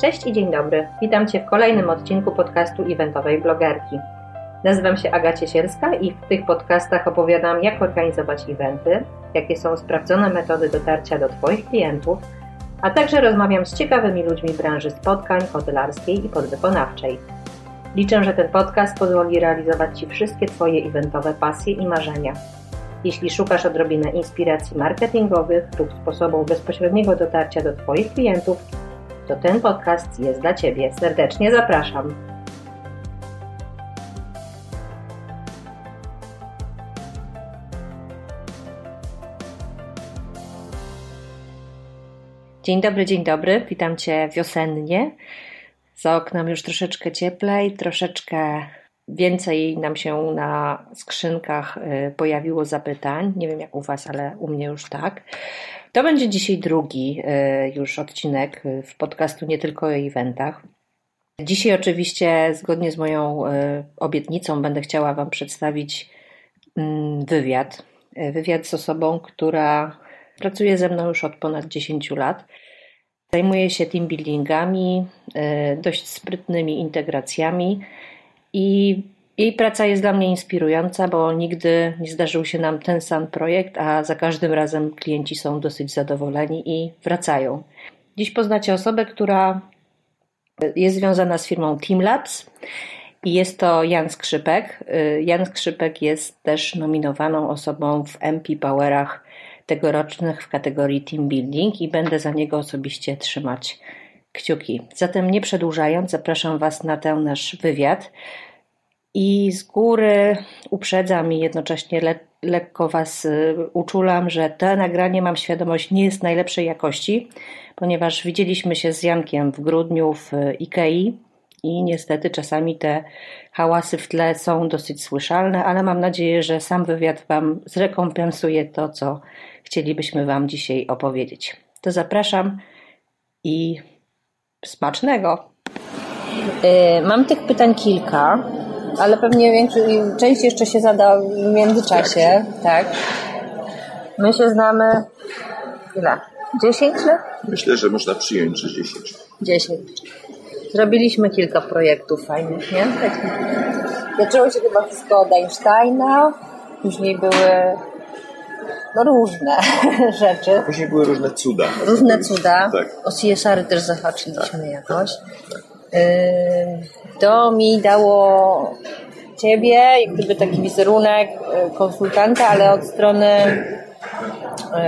Cześć i dzień dobry. Witam Cię w kolejnym odcinku podcastu eventowej blogerki. Nazywam się Agacie Sierska i w tych podcastach opowiadam, jak organizować eventy, jakie są sprawdzone metody dotarcia do Twoich klientów, a także rozmawiam z ciekawymi ludźmi branży spotkań hotelarskiej i podwykonawczej. Liczę, że ten podcast pozwoli realizować Ci wszystkie Twoje eventowe pasje i marzenia. Jeśli szukasz odrobinę inspiracji marketingowych lub sposobów bezpośredniego dotarcia do Twoich klientów, to ten podcast jest dla Ciebie. Serdecznie zapraszam. Dzień dobry, dzień dobry. Witam Cię wiosennie. Za oknem już troszeczkę cieplej, troszeczkę więcej nam się na skrzynkach y, pojawiło zapytań. Nie wiem jak u Was, ale u mnie już tak. To będzie dzisiaj drugi y, już odcinek y, w podcastu nie tylko o eventach. Dzisiaj oczywiście zgodnie z moją obietnicą będę chciała Wam przedstawić mm, wywiad. Wywiad z osobą, która pracuje ze mną już od ponad 10 lat. Zajmuje się team buildingami, dość sprytnymi integracjami i jej praca jest dla mnie inspirująca, bo nigdy nie zdarzył się nam ten sam projekt, a za każdym razem klienci są dosyć zadowoleni i wracają. Dziś poznacie osobę, która jest związana z firmą Teamlabs i jest to Jan Skrzypek. Jan Skrzypek jest też nominowaną osobą w MP Powerach tegorocznych w kategorii Team Building i będę za niego osobiście trzymać kciuki. Zatem nie przedłużając, zapraszam Was na ten nasz wywiad i z góry uprzedzam i jednocześnie le lekko Was y, uczulam, że to nagranie, mam świadomość, nie jest najlepszej jakości, ponieważ widzieliśmy się z Jankiem w grudniu w Ikei i niestety czasami te hałasy w tle są dosyć słyszalne, ale mam nadzieję, że sam wywiad Wam zrekompensuje to, co chcielibyśmy Wam dzisiaj opowiedzieć. To zapraszam i smacznego. Y, mam tych pytań kilka, ale pewnie większość, część jeszcze się zada w międzyczasie, tak? My się znamy ile? 10 lat? Myślę, że można przyjąć, że 10. 10. Zrobiliśmy kilka projektów fajnych, nie? Zaczęło się chyba wszystko od Einsteina, później były no różne rzeczy. Później były różne cuda. Różne cuda. Tak. O CSR też zahaczyliśmy tak. Jakoś. To mi dało ciebie, jak gdyby taki wizerunek y, konsultanta, ale od strony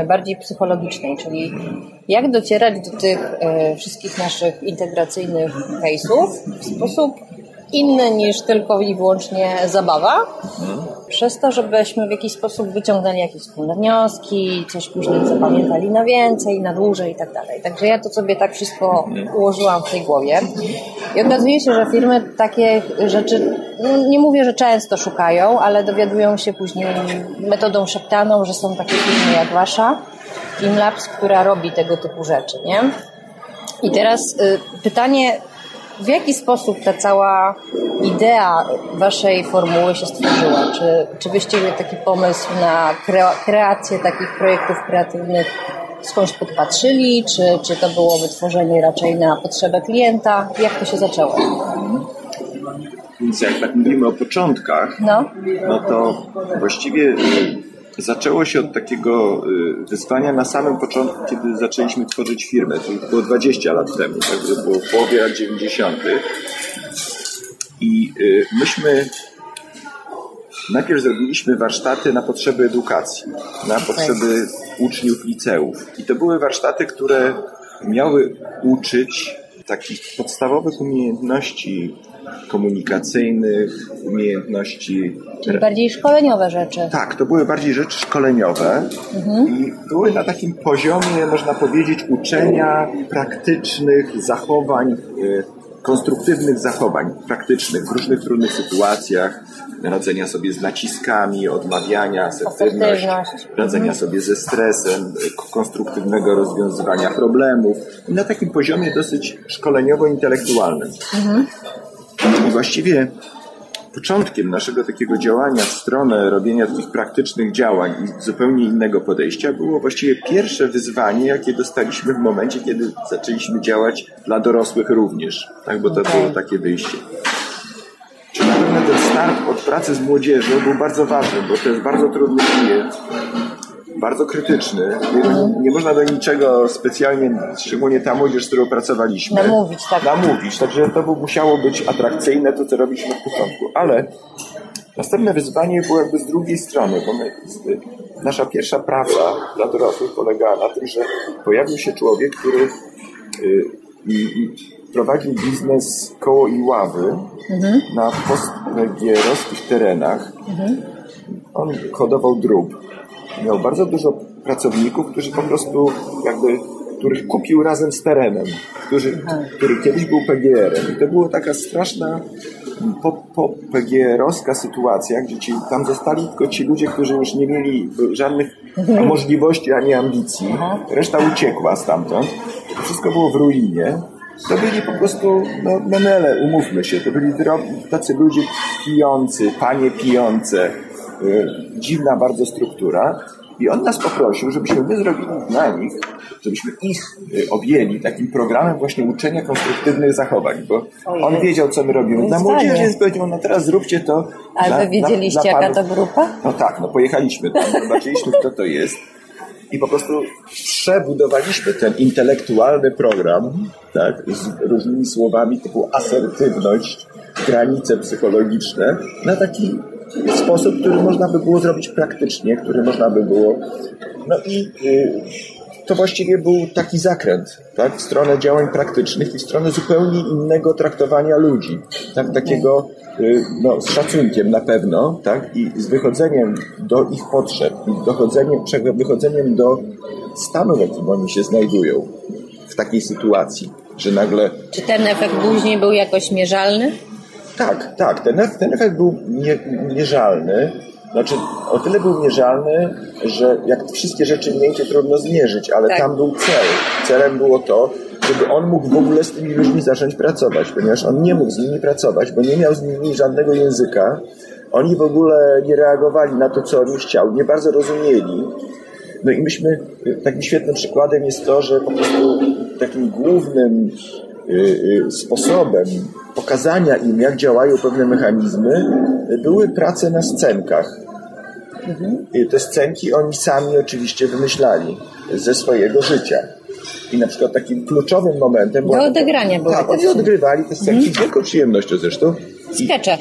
y, bardziej psychologicznej, czyli jak docierać do tych y, wszystkich naszych integracyjnych case'ów w sposób inny niż tylko i wyłącznie zabawa, przez to, żebyśmy w jakiś sposób wyciągnęli jakieś wspólne wnioski, coś później zapamiętali na więcej, na dłużej i tak dalej. Także ja to sobie tak wszystko ułożyłam w tej głowie. I okazuje się, że firmy takie rzeczy, no nie mówię, że często szukają, ale dowiadują się później metodą szeptaną, że są takie firmy jak wasza, Teamlabs, która robi tego typu rzeczy, nie? I teraz y, pytanie, w jaki sposób ta cała idea waszej formuły się stworzyła? Czy, czy wyście mieli taki pomysł na kreację takich projektów kreatywnych skądś podpatrzyli, czy, czy to było wytworzenie raczej na potrzebę klienta? Jak to się zaczęło? Więc jak tak mówimy o początkach, no, no to właściwie zaczęło się od takiego y, wyzwania na samym początku, kiedy zaczęliśmy tworzyć firmę. To było 20 lat temu, także było w połowie lat 90. I y, myśmy najpierw zrobiliśmy warsztaty na potrzeby edukacji, na potrzeby uczniów liceów. I to były warsztaty, które miały uczyć takich podstawowych umiejętności komunikacyjnych, umiejętności. Czyli bardziej szkoleniowe rzeczy. Tak, to były bardziej rzeczy szkoleniowe mhm. i były na takim poziomie, można powiedzieć, uczenia praktycznych zachowań y, konstruktywnych zachowań praktycznych w różnych trudnych sytuacjach, radzenia sobie z naciskami, odmawiania, asertywność, radzenia mhm. sobie ze stresem, konstruktywnego rozwiązywania problemów na takim poziomie dosyć szkoleniowo-intelektualnym. Mhm. I właściwie początkiem naszego takiego działania w stronę robienia takich praktycznych działań i zupełnie innego podejścia było właściwie pierwsze wyzwanie, jakie dostaliśmy w momencie, kiedy zaczęliśmy działać dla dorosłych również, tak, bo to okay. było takie wyjście. Czy na pewno ten start od pracy z młodzieżą był bardzo ważny, bo to jest bardzo trudny klient, bardzo krytyczny. Nie, nie, można do niczego specjalnie, szczególnie ta młodzież, z którą pracowaliśmy, namówić. Tak. namówić. Także to musiało być atrakcyjne, to co robiliśmy w początku. Ale następne wyzwanie było jakby z drugiej strony, bo my, nasza pierwsza praca dla dorosłych polegała na tym, że pojawił się człowiek, który y, i, prowadził biznes koło i ławy mhm. na postwęgierowskich terenach. Mhm. On hodował drób miał bardzo dużo pracowników, którzy po prostu jakby, których kupił razem z terenem, którzy, który kiedyś był PGR-em. I to była taka straszna po, po PGR-owska sytuacja, gdzie ci, tam zostali tylko ci ludzie, którzy już nie mieli żadnych mhm. możliwości ani ambicji. Reszta uciekła stamtąd. To wszystko było w ruinie. To byli po prostu no, menele, umówmy się. To byli tacy ludzie pijący, panie pijące, dziwna bardzo struktura. I on nas poprosił, żebyśmy my zrobili dla nich, żebyśmy ich y, objęli takim programem właśnie uczenia konstruktywnych zachowań, bo on wiedział, co my robimy. Dla młodzieży jest powiedział, no teraz zróbcie to. Ale wy wiedzieliście, dla, dla jaka to grupa? No tak, no pojechaliśmy tam, zobaczyliśmy, kto to jest. I po prostu przebudowaliśmy ten intelektualny program, tak, z różnymi słowami typu asertywność, granice psychologiczne, na taki sposób, który można by było zrobić praktycznie, który można by było. No i y, to właściwie był taki zakręt tak, w stronę działań praktycznych i w stronę zupełnie innego traktowania ludzi. Tak, takiego y, no, z szacunkiem na pewno, tak, i z wychodzeniem do ich potrzeb, i dochodzeniem, wychodzeniem do stanu, w jakim oni się znajdują w takiej sytuacji, że nagle. Czy ten efekt później był jakoś mierzalny? Tak, tak. Ten, ten efekt był nie, mierzalny. Znaczy, o tyle był mierzalny, że jak wszystkie rzeczy mniejsze trudno zmierzyć, ale tak. tam był cel. Celem było to, żeby on mógł w ogóle z tymi ludźmi zacząć pracować, ponieważ on nie mógł z nimi pracować, bo nie miał z nimi żadnego języka. Oni w ogóle nie reagowali na to, co on chciał, nie bardzo rozumieli. No i myśmy, takim świetnym przykładem jest to, że po prostu takim głównym sposobem pokazania im, jak działają pewne mechanizmy, były prace na scenkach. Mhm. I te scenki oni sami oczywiście wymyślali ze swojego życia. I na przykład takim kluczowym momentem... Do odegrania były Tak, oni odgrywali te scenki mhm. z wielką przyjemnością zresztą. Skecze.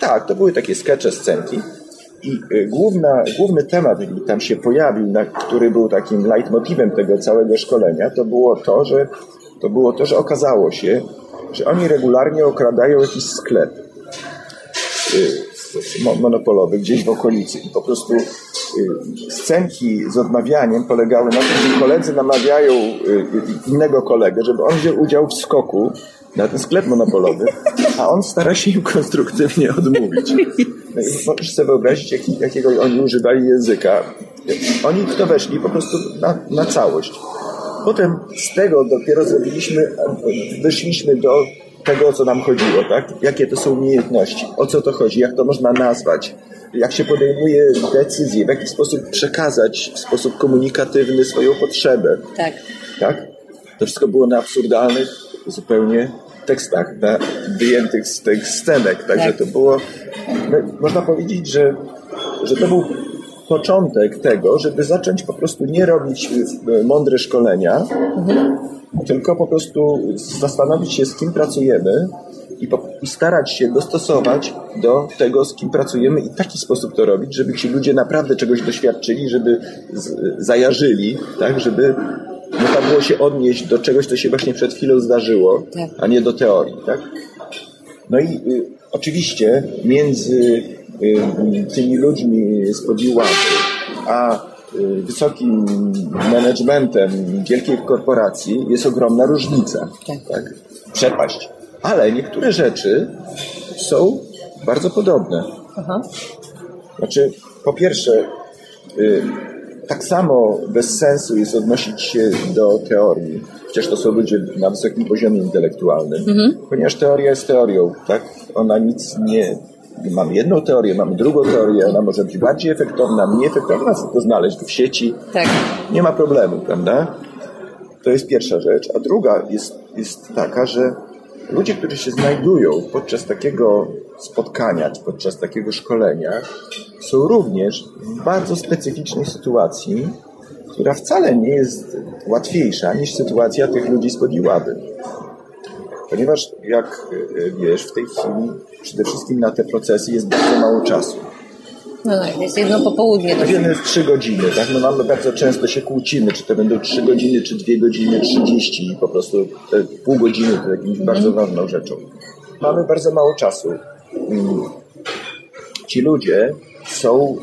Tak, to były takie skecze, scenki. I y, główna, główny temat, jaki tam się pojawił, na, który był takim leitmotivem tego całego szkolenia, to było to, że to było to, że okazało się, że oni regularnie okradają jakiś sklep y, monopolowy gdzieś w okolicy i po prostu y, scenki z odmawianiem polegały na tym, że koledzy namawiają y, innego kolegę, żeby on wziął udział w skoku na ten sklep monopolowy, a on stara się im konstruktywnie odmówić. No możesz sobie wyobrazić, jak, jakiego oni używali języka. Oni w to weszli po prostu na, na całość. Potem z tego dopiero zrobiliśmy, wyszliśmy do tego, o co nam chodziło, tak? Jakie to są umiejętności, o co to chodzi, jak to można nazwać, jak się podejmuje decyzje, w jaki sposób przekazać w sposób komunikatywny swoją potrzebę. Tak. Tak? To wszystko było na absurdalnych zupełnie tekstach, na wyjętych z tych scenek, także tak. to było, no, można powiedzieć, że, że to był początek tego, żeby zacząć po prostu nie robić e, mądre szkolenia, mhm. tylko po prostu zastanowić się, z kim pracujemy i, po, i, starać się dostosować do tego, z kim pracujemy i w taki sposób to robić, żeby ci ludzie naprawdę czegoś doświadczyli, żeby z, zajarzyli, tak, żeby można było się odnieść do czegoś, co się właśnie przed chwilą zdarzyło, tak. a nie do teorii, tak? No i y, oczywiście między y, tymi ludźmi z a y, wysokim managementem wielkiej korporacji jest ogromna różnica. Tak. tak? Przepaść. Ale niektóre rzeczy są bardzo podobne. Aha. Znaczy, po pierwsze, y, tak samo bez sensu jest odnosić się do teorii, chociaż to są ludzie na wysokim poziomie intelektualnym, mhm. ponieważ teoria jest teorią, tak? Ona nic nie. Mamy jedną teorię, mamy drugą teorię, ona może być bardziej efektowna, mniej efektowna, to znaleźć w sieci. Tak. Nie ma problemu, prawda? To jest pierwsza rzecz. A druga jest, jest taka, że ludzie, którzy się znajdują podczas takiego spotkania, czy podczas takiego szkolenia, są również w bardzo specyficznej sytuacji, która wcale nie jest łatwiejsza niż sytuacja tych ludzi z Podiłaby. Ponieważ, jak e, wiesz, w tej chwili przede wszystkim na te procesy jest bardzo mało czasu. No tak, jest jedno popołudnie. Wiemy jest trzy godziny, tak? No mamy bardzo często się kłócimy, czy to będą trzy godziny, czy dwie godziny, trzydzieści i po prostu te pół godziny to jakimś mm. bardzo ważną rzeczą. Mamy bardzo mało czasu. Mm. Ci ludzie są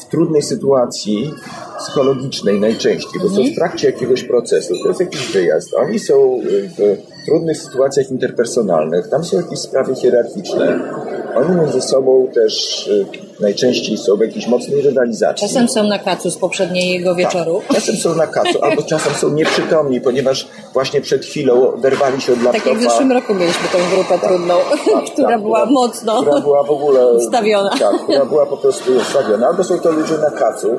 w trudnej sytuacji psychologicznej najczęściej, bo są w trakcie jakiegoś procesu, to jest jakiś wyjazd. Oni są w trudnych sytuacjach interpersonalnych, tam są jakieś sprawy hierarchiczne. Oni między sobą też y, najczęściej są w jakiejś mocnej rywalizacji. Czasem są na kacu z poprzedniego wieczoru. Tak, czasem są na kacu, albo czasem są nieprzytomni, ponieważ właśnie przed chwilą oderwali się od laptopa. Tak jak w zeszłym roku mieliśmy tą grupę tak, trudną, tak, która tak, była która, mocno która była w ogóle ustawiona. Tak, która była po prostu ustawiona. Albo są to ludzie na kacu,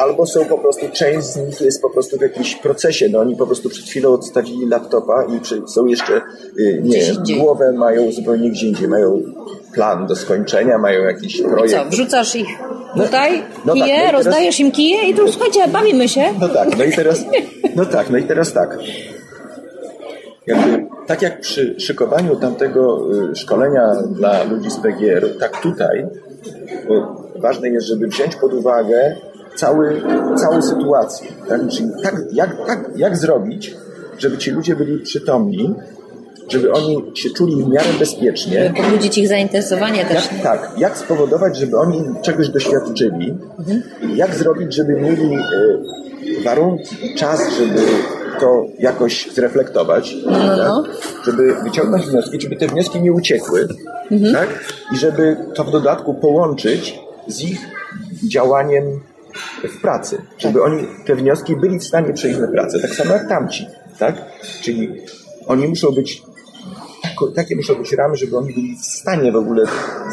albo są po prostu, część z nich jest po prostu w jakimś procesie, no oni po prostu przed chwilą odstawili laptopa i są jeszcze, y, nie głowę mają zupełnie gdzie indziej, mają plan do skończenia, mają jakiś projekt. I co, wrzucasz ich no, tutaj, no, kije, tak, no teraz... rozdajesz im kije i tu słuchajcie, bawimy się. No tak, no i teraz, no tak, no i teraz tak. Jakby, tak jak przy szykowaniu tamtego y, szkolenia dla ludzi z PGR, tak tutaj ważne jest, żeby wziąć pod uwagę cały, całą sytuację. Tak? Czyli tak, jak, tak, jak zrobić, żeby ci ludzie byli przytomni, żeby oni się czuli w miarę bezpiecznie. Żeby pobudzić ich zainteresowanie też. Jak, tak, jak spowodować, żeby oni czegoś doświadczyli, mhm. jak zrobić, żeby mieli y, warunki czas, żeby to jakoś zreflektować, no, no, tak? no. żeby wyciągnąć wnioski, żeby te wnioski nie uciekły mhm. tak? i żeby to w dodatku połączyć z ich działaniem w pracy, żeby oni te wnioski byli w stanie przejść na pracę, tak samo jak tamci, tak? Czyli oni muszą być takie muszą być ramy, żeby oni byli w stanie w ogóle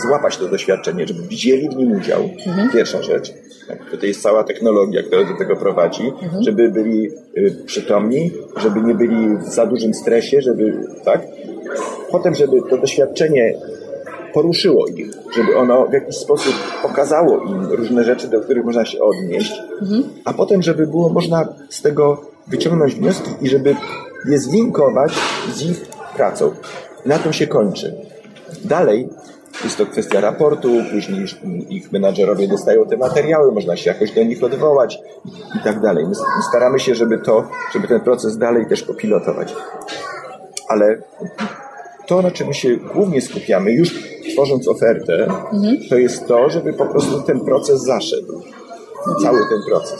złapać to doświadczenie, żeby wzięli w nim udział. Mhm. Pierwsza rzecz. Tak, to jest cała technologia, która do tego prowadzi, mhm. żeby byli y, przytomni, żeby nie byli w za dużym stresie, żeby, tak? Potem, żeby to doświadczenie poruszyło ich, żeby ono w jakiś sposób pokazało im różne rzeczy, do których można się odnieść, mhm. a potem, żeby było można z tego wyciągnąć wnioski i żeby je zlinkować z ich pracą. Na tym się kończy. Dalej jest to kwestia raportu, później ich menadżerowie dostają te materiały, można się jakoś do nich odwołać i tak dalej. My staramy się, żeby to, żeby ten proces dalej też popilotować. Ale to, na czym się głównie skupiamy, już tworząc ofertę, mhm. to jest to, żeby po prostu ten proces zaszedł. Cały ten proces.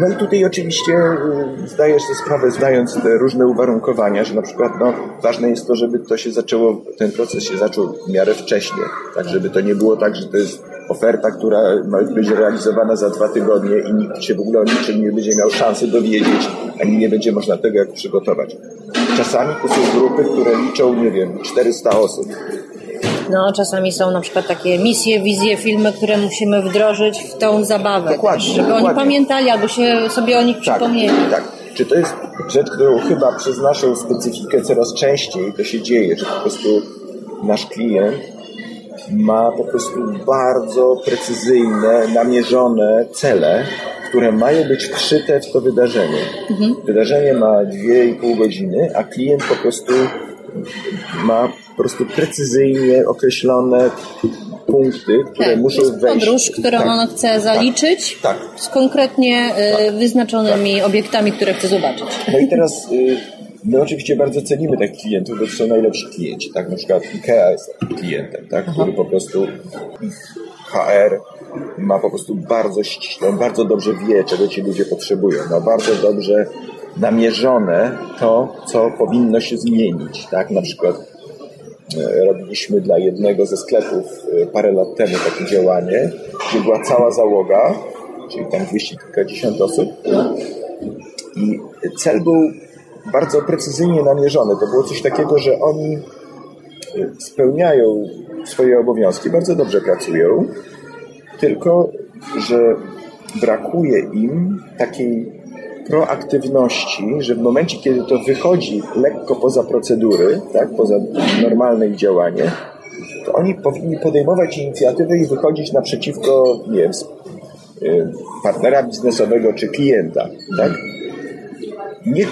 No i tutaj oczywiście y, zdajesz sobie sprawę, znając te różne uwarunkowania, że na przykład no, ważne jest to, żeby to się zaczęło, ten proces się zaczął w miarę wcześnie, tak żeby to nie było tak, że to jest oferta, która ma być realizowana za dwa tygodnie i nikt się w ogóle o niczym nie będzie miał szansy dowiedzieć, ani nie będzie można tego jak przygotować. Czasami to są grupy, które liczą, nie wiem, 400 osób. No, czasami są na przykład takie misje, wizje, filmy, które musimy wdrożyć w tą zabawę. Dokładnie. Też, żeby dokładnie. oni pamiętali albo się sobie o nich tak, przypomnieli. Tak. Czy to jest rzecz, którą chyba przez naszą specyfikę coraz częściej to się dzieje, że po prostu nasz klient ma po prostu bardzo precyzyjne, namierzone cele, które mają być wszyte w to wydarzenie. Mhm. Wydarzenie ma 2,5 godziny, a klient po prostu ma po prostu precyzyjnie określone punkty, które tak, muszą jest wejść. podróż, którą tak, on chce tak, zaliczyć tak, z konkretnie y, tak. wyznaczonymi obiektami, które chce zobaczyć. No i teraz y, My oczywiście bardzo cenimy takich klientów, bo to są najlepsi klienci, tak? Na przykład IKEA jest takim klientem, tak? Który po prostu ich HR ma po prostu bardzo ściśle, bardzo dobrze wie, czego ci ludzie potrzebują, ma bardzo dobrze namierzone to, co powinno się zmienić, tak? Na przykład e, robiliśmy dla jednego ze sklepów e, parę lat temu takie działanie, gdzie była cała załoga, czyli tam dwieście kilkadziesiąt osób i cel był bardzo precyzyjnie namierzony. To było coś takiego, że oni e, spełniają swoje obowiązki, bardzo dobrze pracują, tylko że brakuje im takiej proaktywności, że w momencie, kiedy to wychodzi lekko poza procedury, tak, poza normalne działanie, to oni powinni podejmować inicjatywę i wychodzić naprzeciwko, nie wiem, y, partnera biznesowego czy klienta, tak? Nie,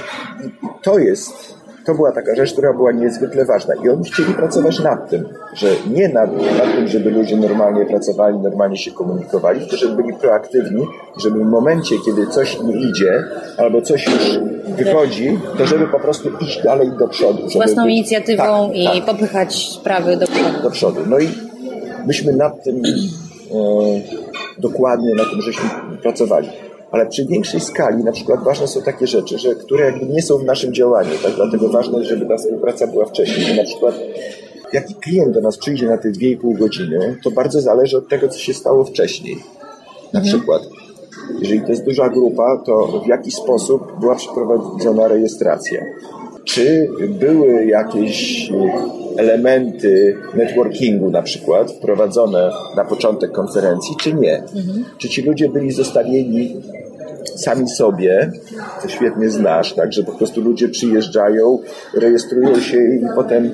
to jest to była taka rzecz, która była niezwykle ważna. I oni chcieli pracować nad tym, że nie nad, nad tym, żeby ludzie normalnie pracowali, normalnie się komunikowali, tylko żeby byli proaktywni, żeby w momencie, kiedy coś nie idzie, albo coś już wychodzi, to żeby po prostu iść dalej do przodu. Własną być... inicjatywą tak, i tak. popychać sprawy do przodu. Do przodu. No i myśmy nad tym e, dokładnie, na tym żeśmy pracowali ale przy większej skali na przykład ważne są takie rzeczy, że, które jakby nie są w naszym działaniu, tak? dlatego ważne jest, żeby ta współpraca była wcześniej. Na przykład jaki klient do nas przyjdzie na te 2,5 godziny, to bardzo zależy od tego, co się stało wcześniej. Na mhm. przykład, jeżeli to jest duża grupa, to w jaki sposób była przeprowadzona rejestracja. Czy były jakieś elementy networkingu na przykład wprowadzone na początek konferencji, czy nie? Mhm. Czy ci ludzie byli zostawieni sami sobie, to świetnie znasz, tak, że po prostu ludzie przyjeżdżają, rejestrują się i potem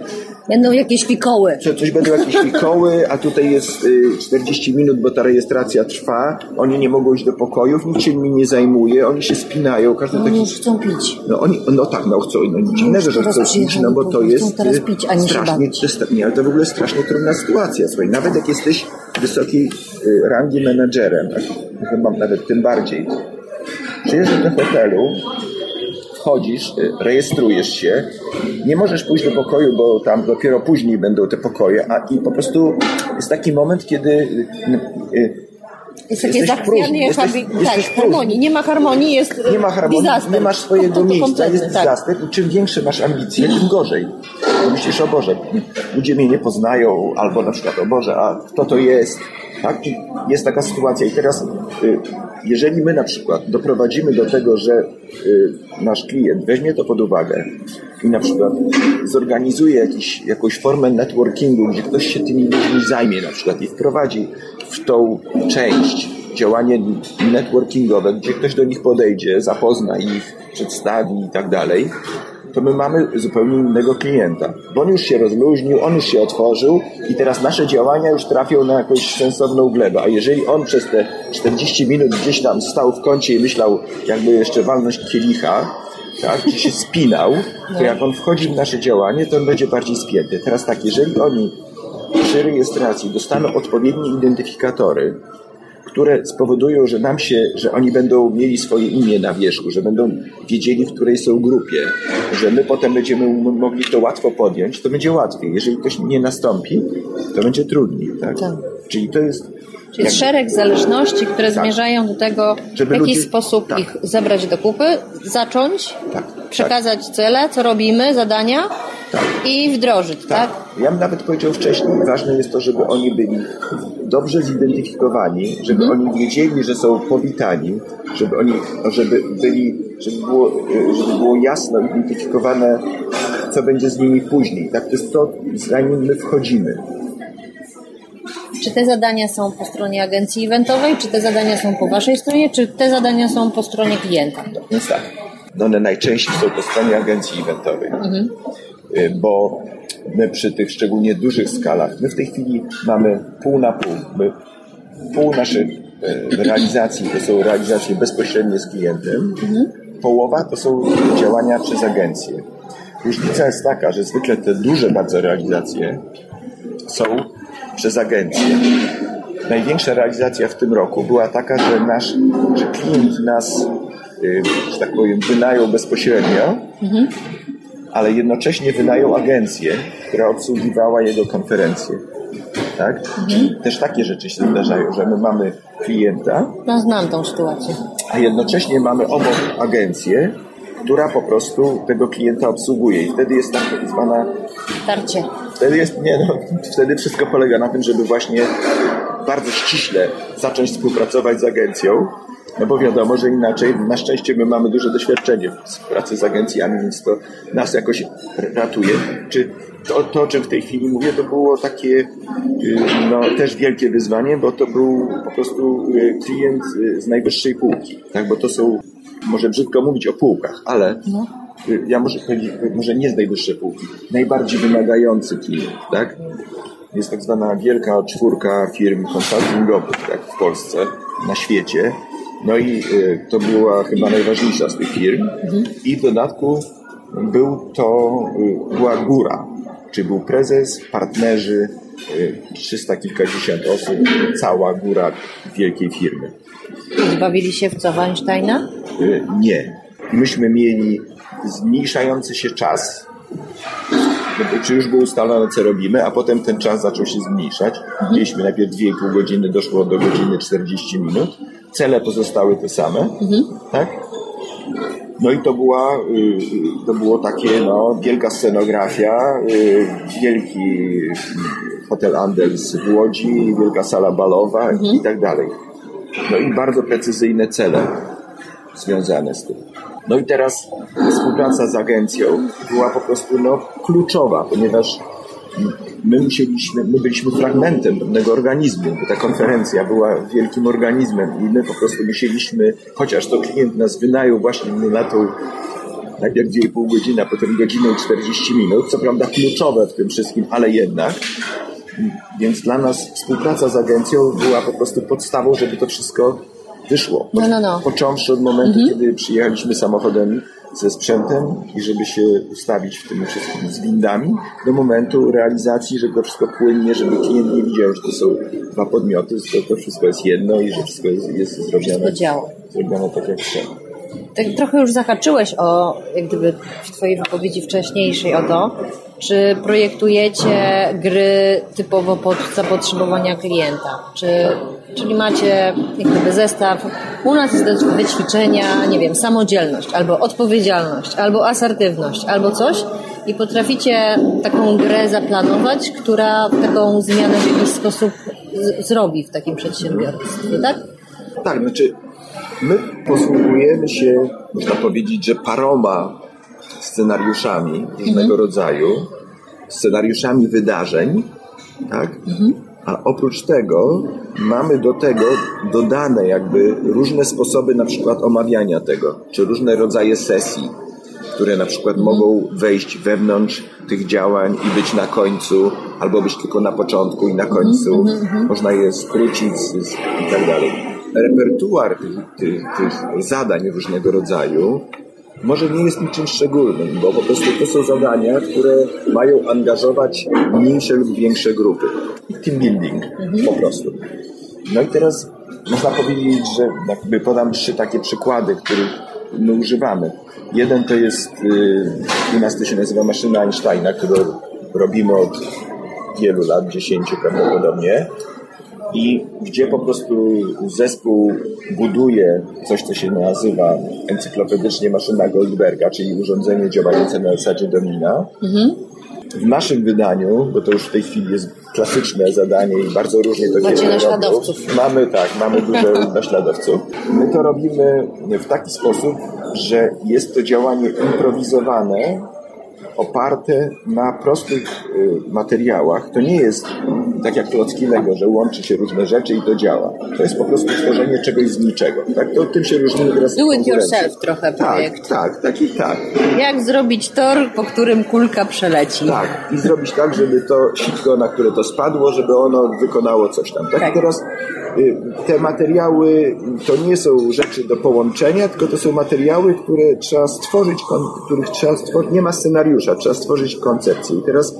Będą jakieś fikoły. Co, coś będą jakieś fikoły, a tutaj jest 40 y, minut, bo ta rejestracja trwa. Oni nie mogą iść do pokojów, nikt się nimi nie zajmuje, oni się spinają. Każdy no, taki... już chcą pić. No, oni, no tak, no chcą. No nic dziwnego, że chcą pić, no bo to jest teraz y, pić, a nie strasznie, nie, ale to w ogóle strasznie trudna sytuacja. Słuchaj, nawet jak jesteś wysokiej y, rangi menedżerem, chyba nawet tym bardziej, przyjeżdżasz do hotelu, wchodzisz, y, rejestrujesz się, nie możesz pójść do pokoju, bo tam dopiero później będą te pokoje, a i po prostu jest taki moment, kiedy y, y, jest takie zachwianie jesteś, tak, harmonii. Nie ma harmonii, jest Nie ma harmonii, disaster. nie masz swojego miejsca, jest disaster tak. czym większe masz ambicje, tym gorzej. Bo myślisz, o Boże, ludzie mnie nie poznają, albo na przykład, o Boże, a kto to jest? Tak? Jest taka sytuacja. I teraz, y, jeżeli my na przykład doprowadzimy do tego, że y, nasz klient weźmie to pod uwagę i na przykład zorganizuje jakiś, jakąś formę networkingu, gdzie ktoś się tymi ludźmi zajmie na przykład i wprowadzi w tą część działanie networkingowe, gdzie ktoś do nich podejdzie, zapozna ich, przedstawi i tak dalej, to my mamy zupełnie innego klienta. Bo on już się rozluźnił, on już się otworzył i teraz nasze działania już trafią na jakąś sensowną glebę. A jeżeli on przez te 40 minut gdzieś tam stał w kącie i myślał, jakby jeszcze walność kielicha, tak, czy się spinał, to jak on wchodzi w nasze działanie, to on będzie bardziej spięty. Teraz tak, jeżeli oni przy rejestracji dostaną odpowiednie identyfikatory, które spowodują, że nam się, że oni będą mieli swoje imię na wierzchu, że będą wiedzieli, w której są grupie, że my potem będziemy mogli to łatwo podjąć, to będzie łatwiej. Jeżeli ktoś nie nastąpi, to będzie trudniej. Tak? tak. Czyli to jest Czyli jest szereg zależności, które tak. zmierzają do tego, Żeby w jaki ludzie... sposób tak. ich zebrać do kupy, zacząć, tak. przekazać cele, co robimy, zadania tak. i wdrożyć, tak. tak? Ja bym nawet powiedział wcześniej, ważne jest to, żeby oni byli dobrze zidentyfikowani, żeby mhm. oni wiedzieli, że są powitani, żeby oni, żeby byli, żeby było, żeby było jasno identyfikowane, co będzie z nimi później. Tak, to jest to, zanim my wchodzimy. Czy te zadania są po stronie agencji eventowej, czy te zadania są po waszej stronie, czy te zadania są po stronie klienta? No, więc tak. No one najczęściej są po stronie agencji eventowej. Mhm. Y, bo my przy tych szczególnie dużych skalach, my w tej chwili mamy pół na pół. My, pół naszych y, realizacji to są realizacje bezpośrednie z klientem, połowa to są działania przez agencję. Różnica jest taka, że zwykle te duże bardzo realizacje są przez agencję. Największa realizacja w tym roku była taka, że nasz że klient nas, y, że tak powiem, wynajął bezpośrednio mhm ale jednocześnie wynajął agencję, która obsługiwała jego konferencje. Tak? Mhm. Też takie rzeczy się zdarzają, że my mamy klienta. No, znam tą sytuację. A jednocześnie mamy obok agencję, która po prostu tego klienta obsługuje. I wtedy jest tak zwana. Tarcie. Wtedy jest, nie no, wtedy wszystko polega na tym, żeby właśnie bardzo ściśle zacząć współpracować z agencją, no bo wiadomo, że inaczej, na szczęście my mamy duże doświadczenie w pracy z agencjami, więc to nas jakoś ratuje. Czy to, to, o czym w tej chwili mówię, to było takie y, no, też wielkie wyzwanie, bo to był po prostu y, klient y, z najwyższej półki, tak? bo to są, może brzydko mówić o półkach, ale no. ja może powiedzieć, może nie z najwyższej półki, najbardziej wymagający klient, tak? Jest tak zwana wielka czwórka firm konsultingowych, tak, w Polsce, na świecie. No i y, to była chyba najważniejsza z tych firm. Mhm. I w dodatku był to, y, była góra, czy był prezes, partnerzy, y, trzysta kilkadziesiąt osób, cała góra wielkiej firmy. Zbawili się w co Weinsteina? Nie. Myśmy mieli zmniejszający się czas czy już było ustalone, co robimy, a potem ten czas zaczął się zmniejszać. Mhm. Mieliśmy najpierw 2,5 godziny, doszło do godziny 40 minut. Cele pozostały te same, mhm. tak? No i to była, y, to było takie, no, wielka scenografia, y, wielki hotel Andels w Łodzi, wielka sala balowa mhm. i tak dalej. No i bardzo precyzyjne cele związane z tym. No i teraz współpraca z agencją była po prostu no, kluczowa, ponieważ my musieliśmy, my byliśmy fragmentem pewnego organizmu, bo ta konferencja była wielkim organizmem i my po prostu musieliśmy, chociaż to klient nas wynajął właśnie na tą najpierw 2,5 godziny, a potem godzinę i 40 minut, co prawda kluczowe w tym wszystkim, ale jednak. Więc dla nas współpraca z agencją była po prostu podstawą, żeby to wszystko wyszło. No, no, no. Począwszy od momentu, mhm. kiedy przyjechaliśmy samochodem ze sprzętem i żeby się ustawić w tym wszystkim z windami, do momentu realizacji, żeby to wszystko płynnie, żeby klient nie widział, że to są dwa podmioty, że to, wszystko jest jedno i że wszystko jest, jest zrobione, zrobione tak jak trzeba. Tak trochę już zahaczyłeś o, jak gdyby w Twojej wypowiedzi wcześniejszej o to, czy projektujecie gry typowo pod zapotrzebowania klienta? Czy Czyli macie jak gdyby zestaw, u nas jest do wyćwiczenia, nie wiem, samodzielność, albo odpowiedzialność, albo asertywność, albo coś i potraficie taką grę zaplanować, która taką zmianę w jakiś sposób zrobi w takim przedsiębiorstwie, tak? Tak, znaczy my posługujemy się, można powiedzieć, że paroma scenariuszami różnego mhm. rodzaju, scenariuszami wydarzeń, tak? Mhm a oprócz tego mamy do tego dodane jakby różne sposoby na przykład omawiania tego, czy różne rodzaje sesji, które na przykład mhm. mogą wejść wewnątrz tych działań i być na końcu, albo być tylko na początku i na końcu. Można je skrócić i tak dalej. Repertuar tych, tych, tych zadań różnego rodzaju może nie jest niczym szczególnym, bo po prostu to są zadania, które mają angażować mniejsze lub większe grupy. Team building mhm. po prostu. No i teraz można powiedzieć, że jakby podam trzy takie przykłady, których my używamy. Jeden to jest, y, u nas to się nazywa maszyna Einsteina, którą robimy od wielu lat, dziesięciu prawdopodobnie i gdzie po prostu zespół buduje coś, co się nazywa encyklopedycznie maszyna Goldberga, czyli urządzenie działające na zasadzie domina. Mhm. W naszym wydaniu, bo to już w tej chwili jest klasyczne zadanie i bardzo różnie to Macie naśladowców. Mamy tak, mamy dużo naśladowców. My to robimy w taki sposób, że jest to działanie improwizowane, oparte na prostych y, materiałach. To nie jest tak jak klocki Lego, że łączy się różne rzeczy i to działa. To jest po prostu tworzenie czegoś z niczego. Tak? To tym się różnimy teraz Do it yourself trochę tak, projekt. Tak, tak, tak i tak. Jak zrobić tor, po którym kulka przeleci. Tak, i zrobić tak, żeby to sitko, na które to spadło, żeby ono wykonało coś tam. Tak, tak. teraz y, te materiały to nie są rzeczy do połączenia, tylko to są materiały, które trzeba stworzyć, których trzeba stworzyć, nie ma scenariusza, trzeba stworzyć koncepcję. I teraz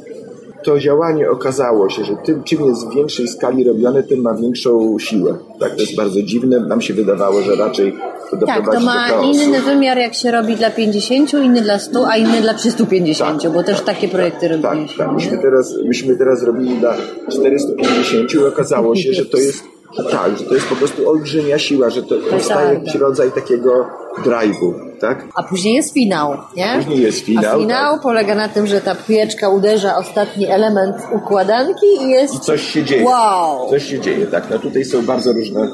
to działanie okazało się, że tym, czym jest w większej skali robione, tym ma większą siłę. Tak, to jest bardzo dziwne. Nam się wydawało, że raczej to doprowadzi Tak, to ma inny wymiar, jak się robi dla 50, inny dla 100, a inny dla 350, tak, bo też tak, takie projekty tak, robiliśmy. Tak, tak. Myśmy teraz, myśmy teraz robili dla 450 i okazało się, że to jest tak, że to jest po prostu olbrzymia siła, że to powstaje jakiś rodzaj takiego drive'u, tak? A później jest finał, nie? Później jest finał. A finał tak. polega na tym, że ta piłeczka uderza ostatni element układanki i jest... I coś się dzieje. Wow! Coś się dzieje, tak. No tutaj są bardzo różne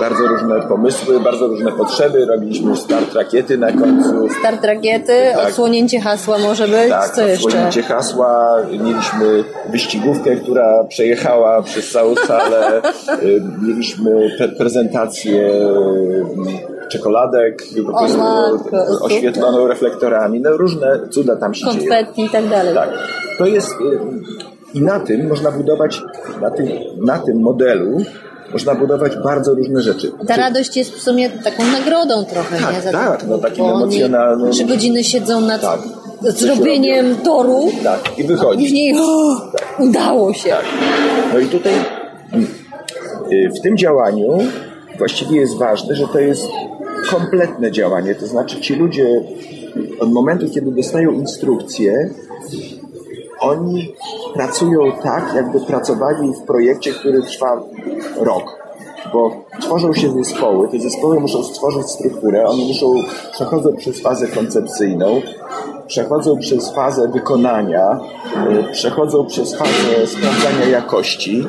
bardzo różne pomysły, bardzo różne potrzeby. Robiliśmy start rakiety na końcu. Start rakiety, tak. odsłonięcie hasła może być, tak, co jeszcze? odsłonięcie hasła. Mieliśmy wyścigówkę, która przejechała przez całą salę. Y, mieliśmy pre prezentację czekoladek, po prostu oświetloną reflektorami. No różne cuda tam się Konfetti dzieją. Konfetti i tak dalej. Tak. To jest... Y, I na tym można budować, na tym, na tym modelu można budować bardzo różne rzeczy. Ta Czy... radość jest w sumie taką nagrodą trochę, tak, nie? Za tak, no takim emocjonalnym. Trzy godziny siedzą nad tak. zrobieniem toru. Tak, i wychodzi. A później o, tak. udało się. Tak. No i tutaj y, w tym działaniu właściwie jest ważne, że to jest kompletne działanie, to znaczy ci ludzie od momentu, kiedy dostają instrukcje, oni pracują tak, jakby pracowali w projekcie, który trwa rok. Bo tworzą się zespoły, te zespoły muszą stworzyć strukturę, one muszą, przechodzą przez fazę koncepcyjną, przechodzą przez fazę wykonania, y, przechodzą przez fazę sprawdzania jakości,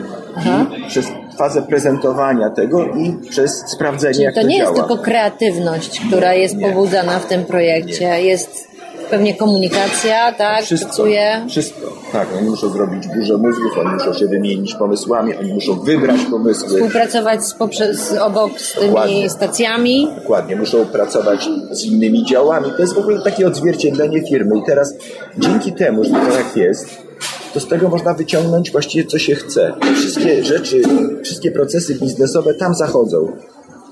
przez fazę prezentowania tego i przez sprawdzenie, Czyli jak to, to nie działa. jest tylko kreatywność, która jest nie. pobudzana w tym projekcie, nie. jest Pewnie komunikacja, tak? Wszystko, Pracuje. wszystko. Tak, oni muszą zrobić dużo mózgów, oni muszą się wymienić pomysłami, oni muszą wybrać pomysły. Współpracować z poprzez, obok z tymi Dokładnie. stacjami. Dokładnie, muszą pracować z innymi działami. To jest w ogóle takie odzwierciedlenie firmy. I teraz dzięki temu, że to tak jest, to z tego można wyciągnąć właściwie co się chce. Wszystkie rzeczy, wszystkie procesy biznesowe tam zachodzą.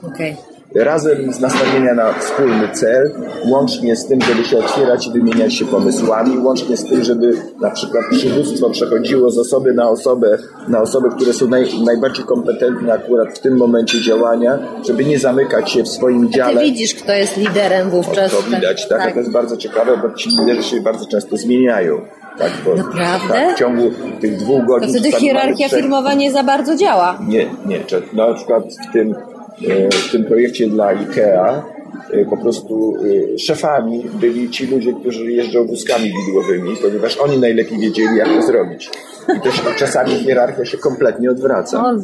Okay razem z nastawienia na wspólny cel, łącznie z tym, żeby się otwierać i wymieniać się pomysłami, łącznie z tym, żeby na przykład przywództwo przechodziło z osoby na osobę, na osoby, które są naj, najbardziej kompetentne akurat w tym momencie działania, żeby nie zamykać się w swoim dziale. A ty widzisz, kto jest liderem wówczas. O, to widać, tak, tak. to jest bardzo ciekawe, bo ci liderzy się bardzo często zmieniają. Tak, bo, Naprawdę? Tak, w ciągu tych dwóch godzin... To wtedy hierarchia firmowa nie za bardzo działa. Nie, nie. Na przykład w tym w tym projekcie dla IKEA e, po prostu e, szefami byli ci ludzie, którzy jeżdżą wózkami widłowymi, ponieważ oni najlepiej wiedzieli, jak to zrobić. I też czasami hierarchia się kompletnie odwraca.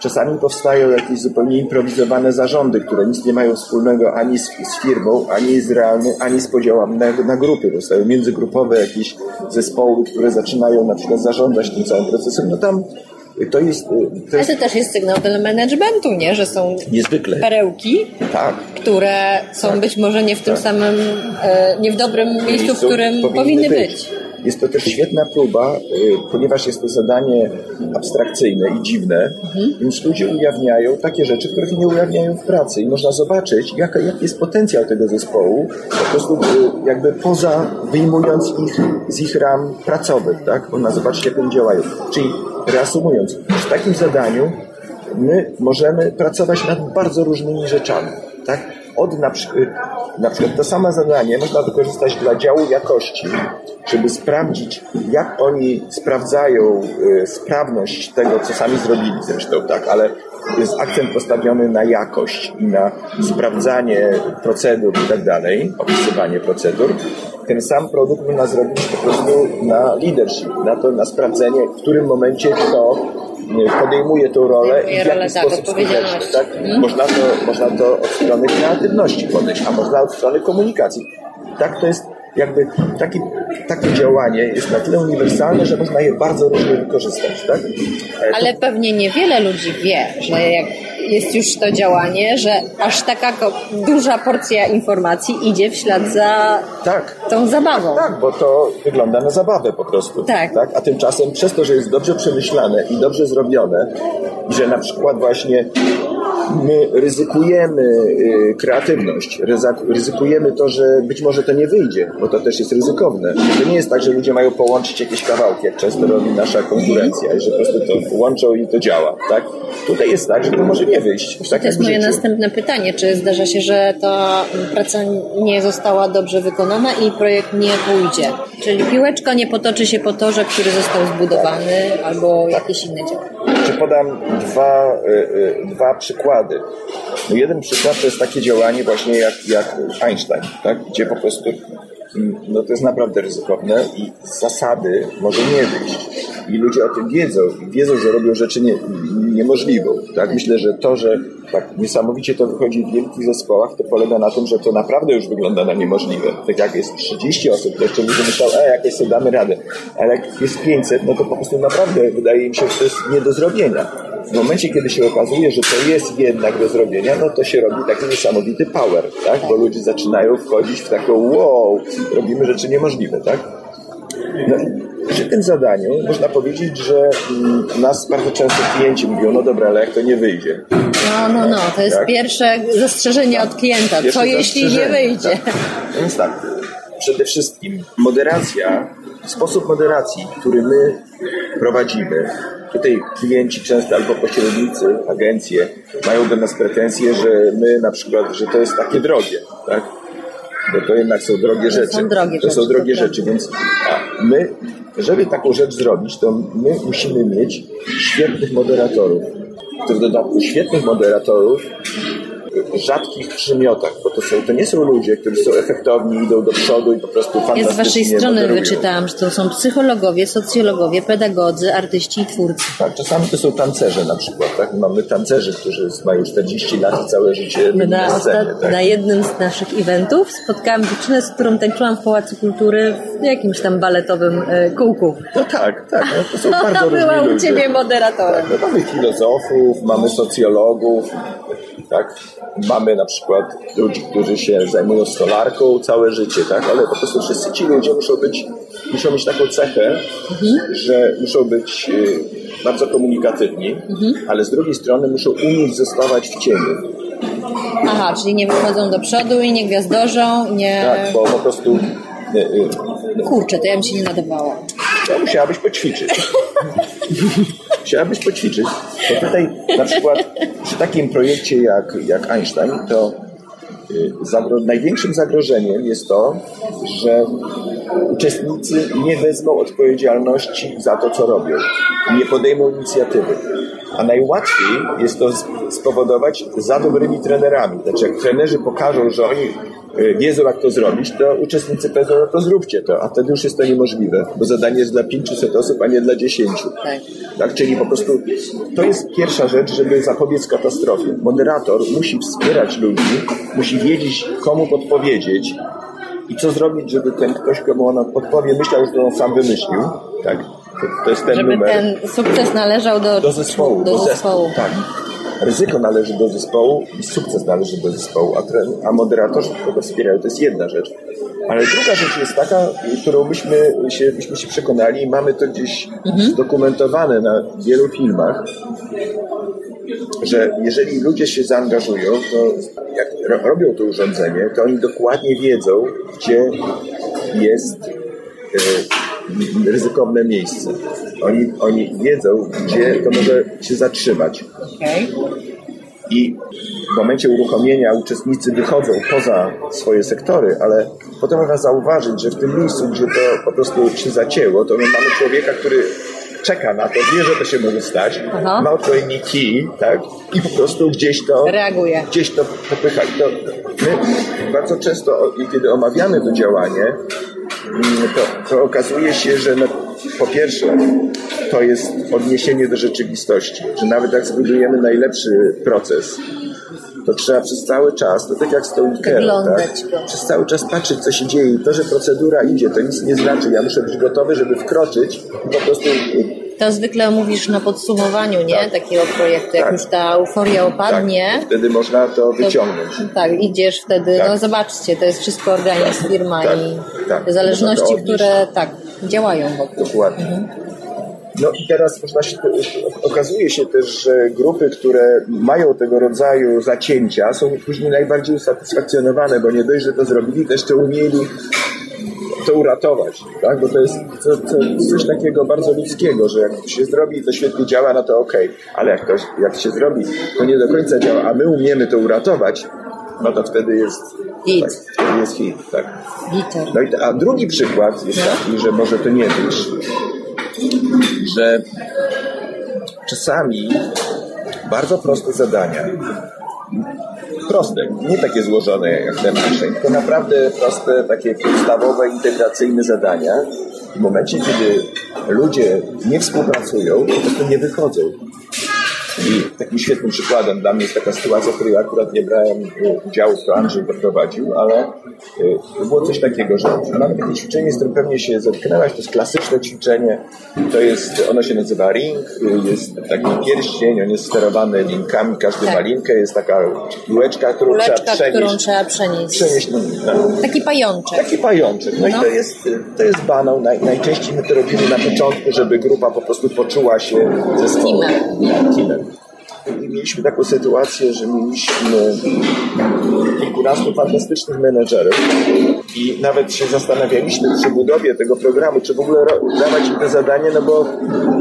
Czasami powstają jakieś zupełnie improwizowane zarządy, które nic nie mają wspólnego ani z, z firmą, ani z realny, ani z podziałami na, na grupy. Powstają międzygrupowe jakieś zespoły, które zaczynają na przykład zarządzać tym całym procesem. No tam to jest, y, to jest... Ale to też jest sygnał dla managementu, nie? Że są Niezwykle. perełki, tak. które są tak. być może nie w tym tak. samym, e, nie w dobrym miejscu, w którym powinny, powinny być. być. Jest to też świetna próba, y, ponieważ jest to zadanie abstrakcyjne i dziwne, mhm. więc ludzie ujawniają takie rzeczy, których nie ujawniają w pracy i można zobaczyć, jaka, jaki jest potencjał tego zespołu, po prostu y, jakby poza wyjmując ich z ich ram pracowych, tak? Można zobaczyć, jak oni działają. Czyli reasumując, w takim zadaniu my możemy pracować nad bardzo różnymi rzeczami, tak? Od na, na przykład to samo zadanie można wykorzystać dla działu jakości, żeby sprawdzić, jak oni sprawdzają y, sprawność tego, co sami zrobili zresztą, tak, ale jest akcent postawiony na jakość i na sprawdzanie procedur i tak dalej, opisywanie procedur. Ten sam produkt można zrobić po prostu na leadership, na to, na sprawdzenie, w którym momencie kto podejmuje tą rolę i w jaki sposób skuteczny. Tak? Hmm? Można, to, można to od strony kreatywności podejść, a można od strony komunikacji. Tak to jest jakby taki, takie działanie jest na tyle uniwersalne, że można je bardzo różnie wykorzystać. Tak? Ale pewnie niewiele ludzi wie, że jak jest już to działanie, że aż taka duża porcja informacji idzie w ślad za tak. tą zabawą. Tak, bo to wygląda na zabawę po prostu. Tak. tak. A tymczasem przez to, że jest dobrze przemyślane i dobrze zrobione że na przykład właśnie my ryzykujemy y, kreatywność, ryzykujemy to, że być może to nie wyjdzie, bo to też jest ryzykowne. To nie jest tak, że ludzie mają połączyć jakieś kawałki, jak często robi nasza konkurencja, i że po prostu to łączą i to działa, tak? Tutaj jest tak, że to może nie wyjść. Tak to jest moje następne pytanie. Czy zdarza się, że ta praca nie została dobrze wykonana i projekt nie pójdzie? Czyli piłeczka nie potoczy się po torze, który został zbudowany albo jakieś inne działania? Czy podam dwa, y, y, dwa przykłady. No jeden przykład to jest takie działanie właśnie jak, jak Einstein, tak? gdzie po prostu no to jest naprawdę ryzykowne i zasady może nie wyjść. I ludzie o tym wiedzą wiedzą, że robią rzeczy nie, niemożliwą. Tak? Myślę, że to, że tak niesamowicie to wychodzi w wielkich zespołach, to polega na tym, że to naprawdę już wygląda na niemożliwe. Tak jak jest 30 osób, to jeszcze ludzie myślą, e, jakoś sobie damy radę. Ale jak jest 500, no to po prostu naprawdę wydaje im się, że to jest nie do zrobienia w momencie, kiedy się okazuje, że to jest jednak do zrobienia, no to się robi taki niesamowity power, tak? Bo ludzie zaczynają wchodzić w taką wow, robimy rzeczy niemożliwe, tak? No, przy tym zadaniu można powiedzieć, że mm, nas bardzo często klienci mówią, no dobra, ale jak to nie wyjdzie? No, no, no, to jest tak? pierwsze zastrzeżenie od klienta. Pierwsze Co jeśli nie wyjdzie? Tak. Więc tak, przede wszystkim moderacja, sposób moderacji, który my prowadzimy, Tutaj klienci często albo pośrednicy, agencje mają do nas pretensje, że my na przykład, że to jest takie drogie, tak? Bo to jednak są drogie to rzeczy. Są drogie to są drogie rzeczy, więc my, żeby taką rzecz zrobić, to my musimy mieć świetnych moderatorów. W dodatku świetnych moderatorów rzadkich przymiotach, bo to, są, to nie są ludzie, którzy są efektowni, idą do przodu i po prostu fantastycznie Ja z waszej strony moderują. wyczytałam, że to są psychologowie, socjologowie, pedagodzy, artyści i twórcy. Tak, czasami to są tancerze na przykład, tak? Mamy tancerzy, którzy mają 40 lat i całe życie na, na, scenie, tak? na jednym z naszych eventów spotkałam dziewczynę, z którą tańczyłam w Pałacu Kultury w jakimś tam baletowym e, kółku. No tak, tak. No to są no, bardzo była u ciebie moderatorem. Tak, no mamy filozofów, mamy socjologów, tak? Mamy na przykład ludzi, którzy się zajmują stolarką całe życie, tak? Ale po prostu wszyscy ci ludzie muszą być, muszą mieć taką cechę, mhm. że muszą być y, bardzo komunikatywni, mhm. ale z drugiej strony muszą umieć zostawać w cieniu. Aha, czyli nie wychodzą do przodu i nie gwiazdorzą, nie... Tak, bo po prostu... Y, y, Kurczę, to ja bym się nie nadawała. To musiałabyś poćwiczyć. Chciałabyś poćwiczyć. To tutaj na przykład przy takim projekcie jak, jak Einstein, to y, zagro największym zagrożeniem jest to, że uczestnicy nie wezmą odpowiedzialności za to, co robią. Nie podejmą inicjatywy. A najłatwiej jest to spowodować za dobrymi trenerami. Znaczy, jak trenerzy pokażą, że oni wiedzą, jak to zrobić, to uczestnicy powiedzą, no to zróbcie to, a wtedy już jest to niemożliwe, bo zadanie jest dla 500 osób, a nie dla 10. Tak. tak. Czyli po prostu to jest pierwsza rzecz, żeby zapobiec katastrofie. Moderator musi wspierać ludzi, musi wiedzieć, komu podpowiedzieć i co zrobić, żeby ten ktoś, komu ona podpowie, myślał, że to on sam wymyślił. Tak. To, to jest ten żeby numer. ten sukces należał do, do zespołu. Do, do zespołu. Tak ryzyko należy do zespołu i sukces należy do zespołu, a, tren, a moderatorzy kogo wspierają, to jest jedna rzecz. Ale druga rzecz jest taka, którą myśmy się, myśmy się przekonali i mamy to gdzieś mhm. zdokumentowane na wielu filmach, że jeżeli ludzie się zaangażują, to jak robią to urządzenie, to oni dokładnie wiedzą, gdzie jest e, ryzykowne miejsce. Oni, oni wiedzą, gdzie to może się zatrzymać. I w momencie uruchomienia uczestnicy wychodzą poza swoje sektory, ale potem można zauważyć, że w tym miejscu, gdzie to po prostu się zacięło, to my mamy człowieka, który czeka na to, wie, że to się może stać, Aha. ma odpowiedni kij, tak? I po prostu gdzieś to reaguje. Gdzieś to popycha. To my bardzo często, kiedy omawiamy to działanie, to, to okazuje się, że no, po pierwsze, to jest odniesienie do rzeczywistości, że nawet jak zbudujemy najlepszy proces, to trzeba przez cały czas, to tak jak z tą Ikeą, tak? przez cały czas patrzeć, co się dzieje. I to, że procedura idzie, to nic nie znaczy. Ja muszę być gotowy, żeby wkroczyć i po prostu to zwykle mówisz na podsumowaniu, nie? Tak. Takiego projektu. Jak tak. już ta euforia opadnie. Tak. Wtedy można to wyciągnąć. To, tak, idziesz wtedy, tak. no zobaczcie, to jest wszystko organizm, firma i te zależności, które tak, działają wokół. Dokładnie. Mhm. No i teraz się, okazuje się też, że grupy, które mają tego rodzaju zacięcia są później najbardziej usatysfakcjonowane, bo nie dość, że to zrobili, to jeszcze umieli to uratować, tak? bo to jest to, to coś takiego bardzo ludzkiego, że jak się zrobi i to świetnie działa, no to okej, okay. ale jak, to, jak się zrobi, to nie do końca działa, a my umiemy to uratować, no to wtedy jest hit. Tak, wtedy jest hit, tak. No i, a drugi przykład jest no. taki, że może to nie być, że czasami bardzo proste zadania proste, nie takie złożone jak te nasze, tylko naprawdę proste, takie podstawowe, integracyjne zadania. W momencie, kiedy ludzie nie współpracują, to po prostu nie wychodzą. I takim świetnym przykładem dla mnie jest taka sytuacja, w której akurat nie brałem udziału, to Andrzej doprowadził, ale y, to było coś takiego, że mamy takie ćwiczenie, z którym pewnie się zetknęłaś, to jest klasyczne ćwiczenie, to jest, ono się nazywa ring, y, jest taki pierścień, on jest sterowany linkami, każdy tak. ma linkę, jest taka piłeczka, którą Kuleczka, trzeba przenieść. którą trzeba przenieść. przenieść no, no. Taki pajączek. Taki pajączek. No, no. i to jest, to jest banał. Naj, najczęściej my to robimy na początku, żeby grupa po prostu poczuła się zespołem. Teamem. Teamem. Mieliśmy taką sytuację, że mieliśmy kilkunastu fantastycznych menedżerów i nawet się zastanawialiśmy przy budowie tego programu, czy w ogóle dawać im to zadanie, no bo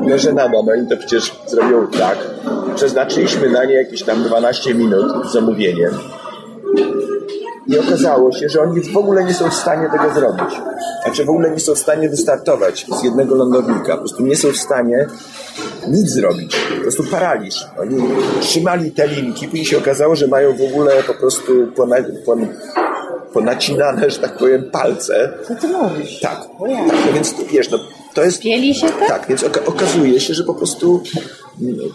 no, że nada, no i to przecież zrobią tak. Przeznaczyliśmy na nie jakieś tam 12 minut z zamówieniem i okazało się, że oni w ogóle nie są w stanie tego zrobić. Znaczy w ogóle nie są w stanie wystartować z jednego lądownika. Po prostu nie są w stanie nic zrobić. Po prostu paraliż. Oni trzymali te linki, później się okazało, że mają w ogóle po prostu pona, pon, ponacinane, że tak powiem, palce. Co ty mówisz? Tak. tak no więc wiesz, no, to jest... Pieli się tak? Tak, więc okazuje się, że po prostu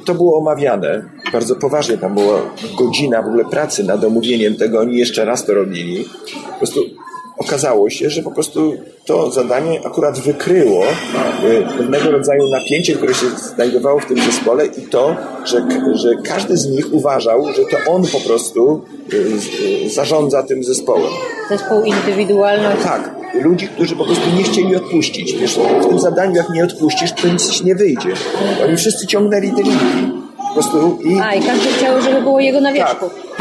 to było omawiane bardzo poważnie. Tam była godzina w ogóle pracy nad omówieniem tego. Oni jeszcze raz to robili. Po prostu okazało się, że po prostu to zadanie akurat wykryło y, pewnego rodzaju napięcie, które się znajdowało w tym zespole i to, że, że każdy z nich uważał, że to on po prostu y, zarządza tym zespołem. Zespół indywidualności. Tak. Ludzi, którzy po prostu nie chcieli odpuścić. Wiesz, w tym zadaniu jak nie odpuścisz, to nic nie wyjdzie. Oni wszyscy ciągnęli te linki. Po prostu i... A, i każdy chciał, żeby było jego na wierzchu. Tak.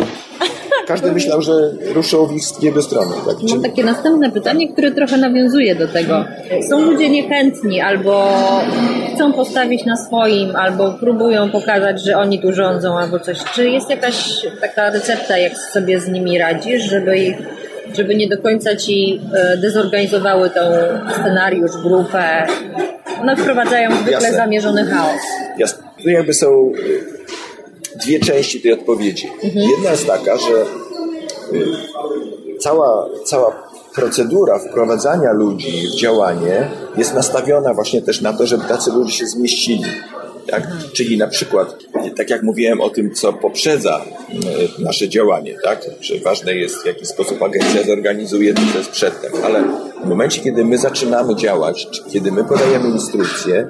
Każdy myślał, że ruszą w ich jego stronę. Tak? Mam takie następne pytanie, które trochę nawiązuje do tego. Są ludzie niechętni albo chcą postawić na swoim, albo próbują pokazać, że oni tu rządzą, albo coś. Czy jest jakaś taka recepta, jak sobie z nimi radzisz, żeby ich żeby nie do końca ci e, dezorganizowały tą scenariusz, grupę. One wprowadzają zwykle Jasne. zamierzony chaos. Jasne. Tu jakby są dwie części tej odpowiedzi. Mhm. Jedna jest taka, że y, cała, cała procedura wprowadzania ludzi w działanie jest nastawiona właśnie też na to, żeby tacy ludzie się zmieścili. Tak? Mhm. Czyli na przykład, tak jak mówiłem o tym, co poprzedza y, nasze działanie, tak? że ważne jest, w jaki sposób agencja zorganizuje to, co jest przedtem, ale w momencie, kiedy my zaczynamy działać, kiedy my podajemy instrukcje,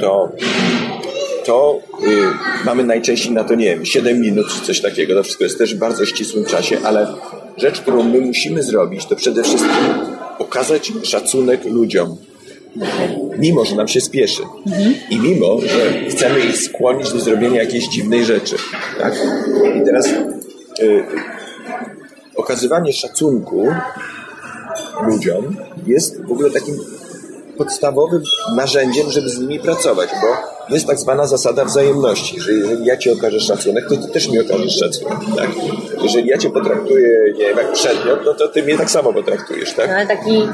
to to y, mamy najczęściej na to, nie wiem, 7 minut czy coś takiego. To wszystko jest też w bardzo ścisłym czasie, ale rzecz, którą my musimy zrobić, to przede wszystkim okazać szacunek ludziom. Mimo, że nam się spieszy. I mimo, że chcemy ich skłonić do zrobienia jakiejś dziwnej rzeczy. Tak? I teraz y, okazywanie szacunku ludziom jest w ogóle takim podstawowym narzędziem, żeby z nimi pracować, bo jest tak zwana zasada wzajemności, że jeżeli ja ci okażę szacunek, to ty też mi okażesz szacunek, tak? Jeżeli ja cię potraktuję, nie wiem, jak przedmiot, no to ty mnie tak samo potraktujesz, tak? No, ale taki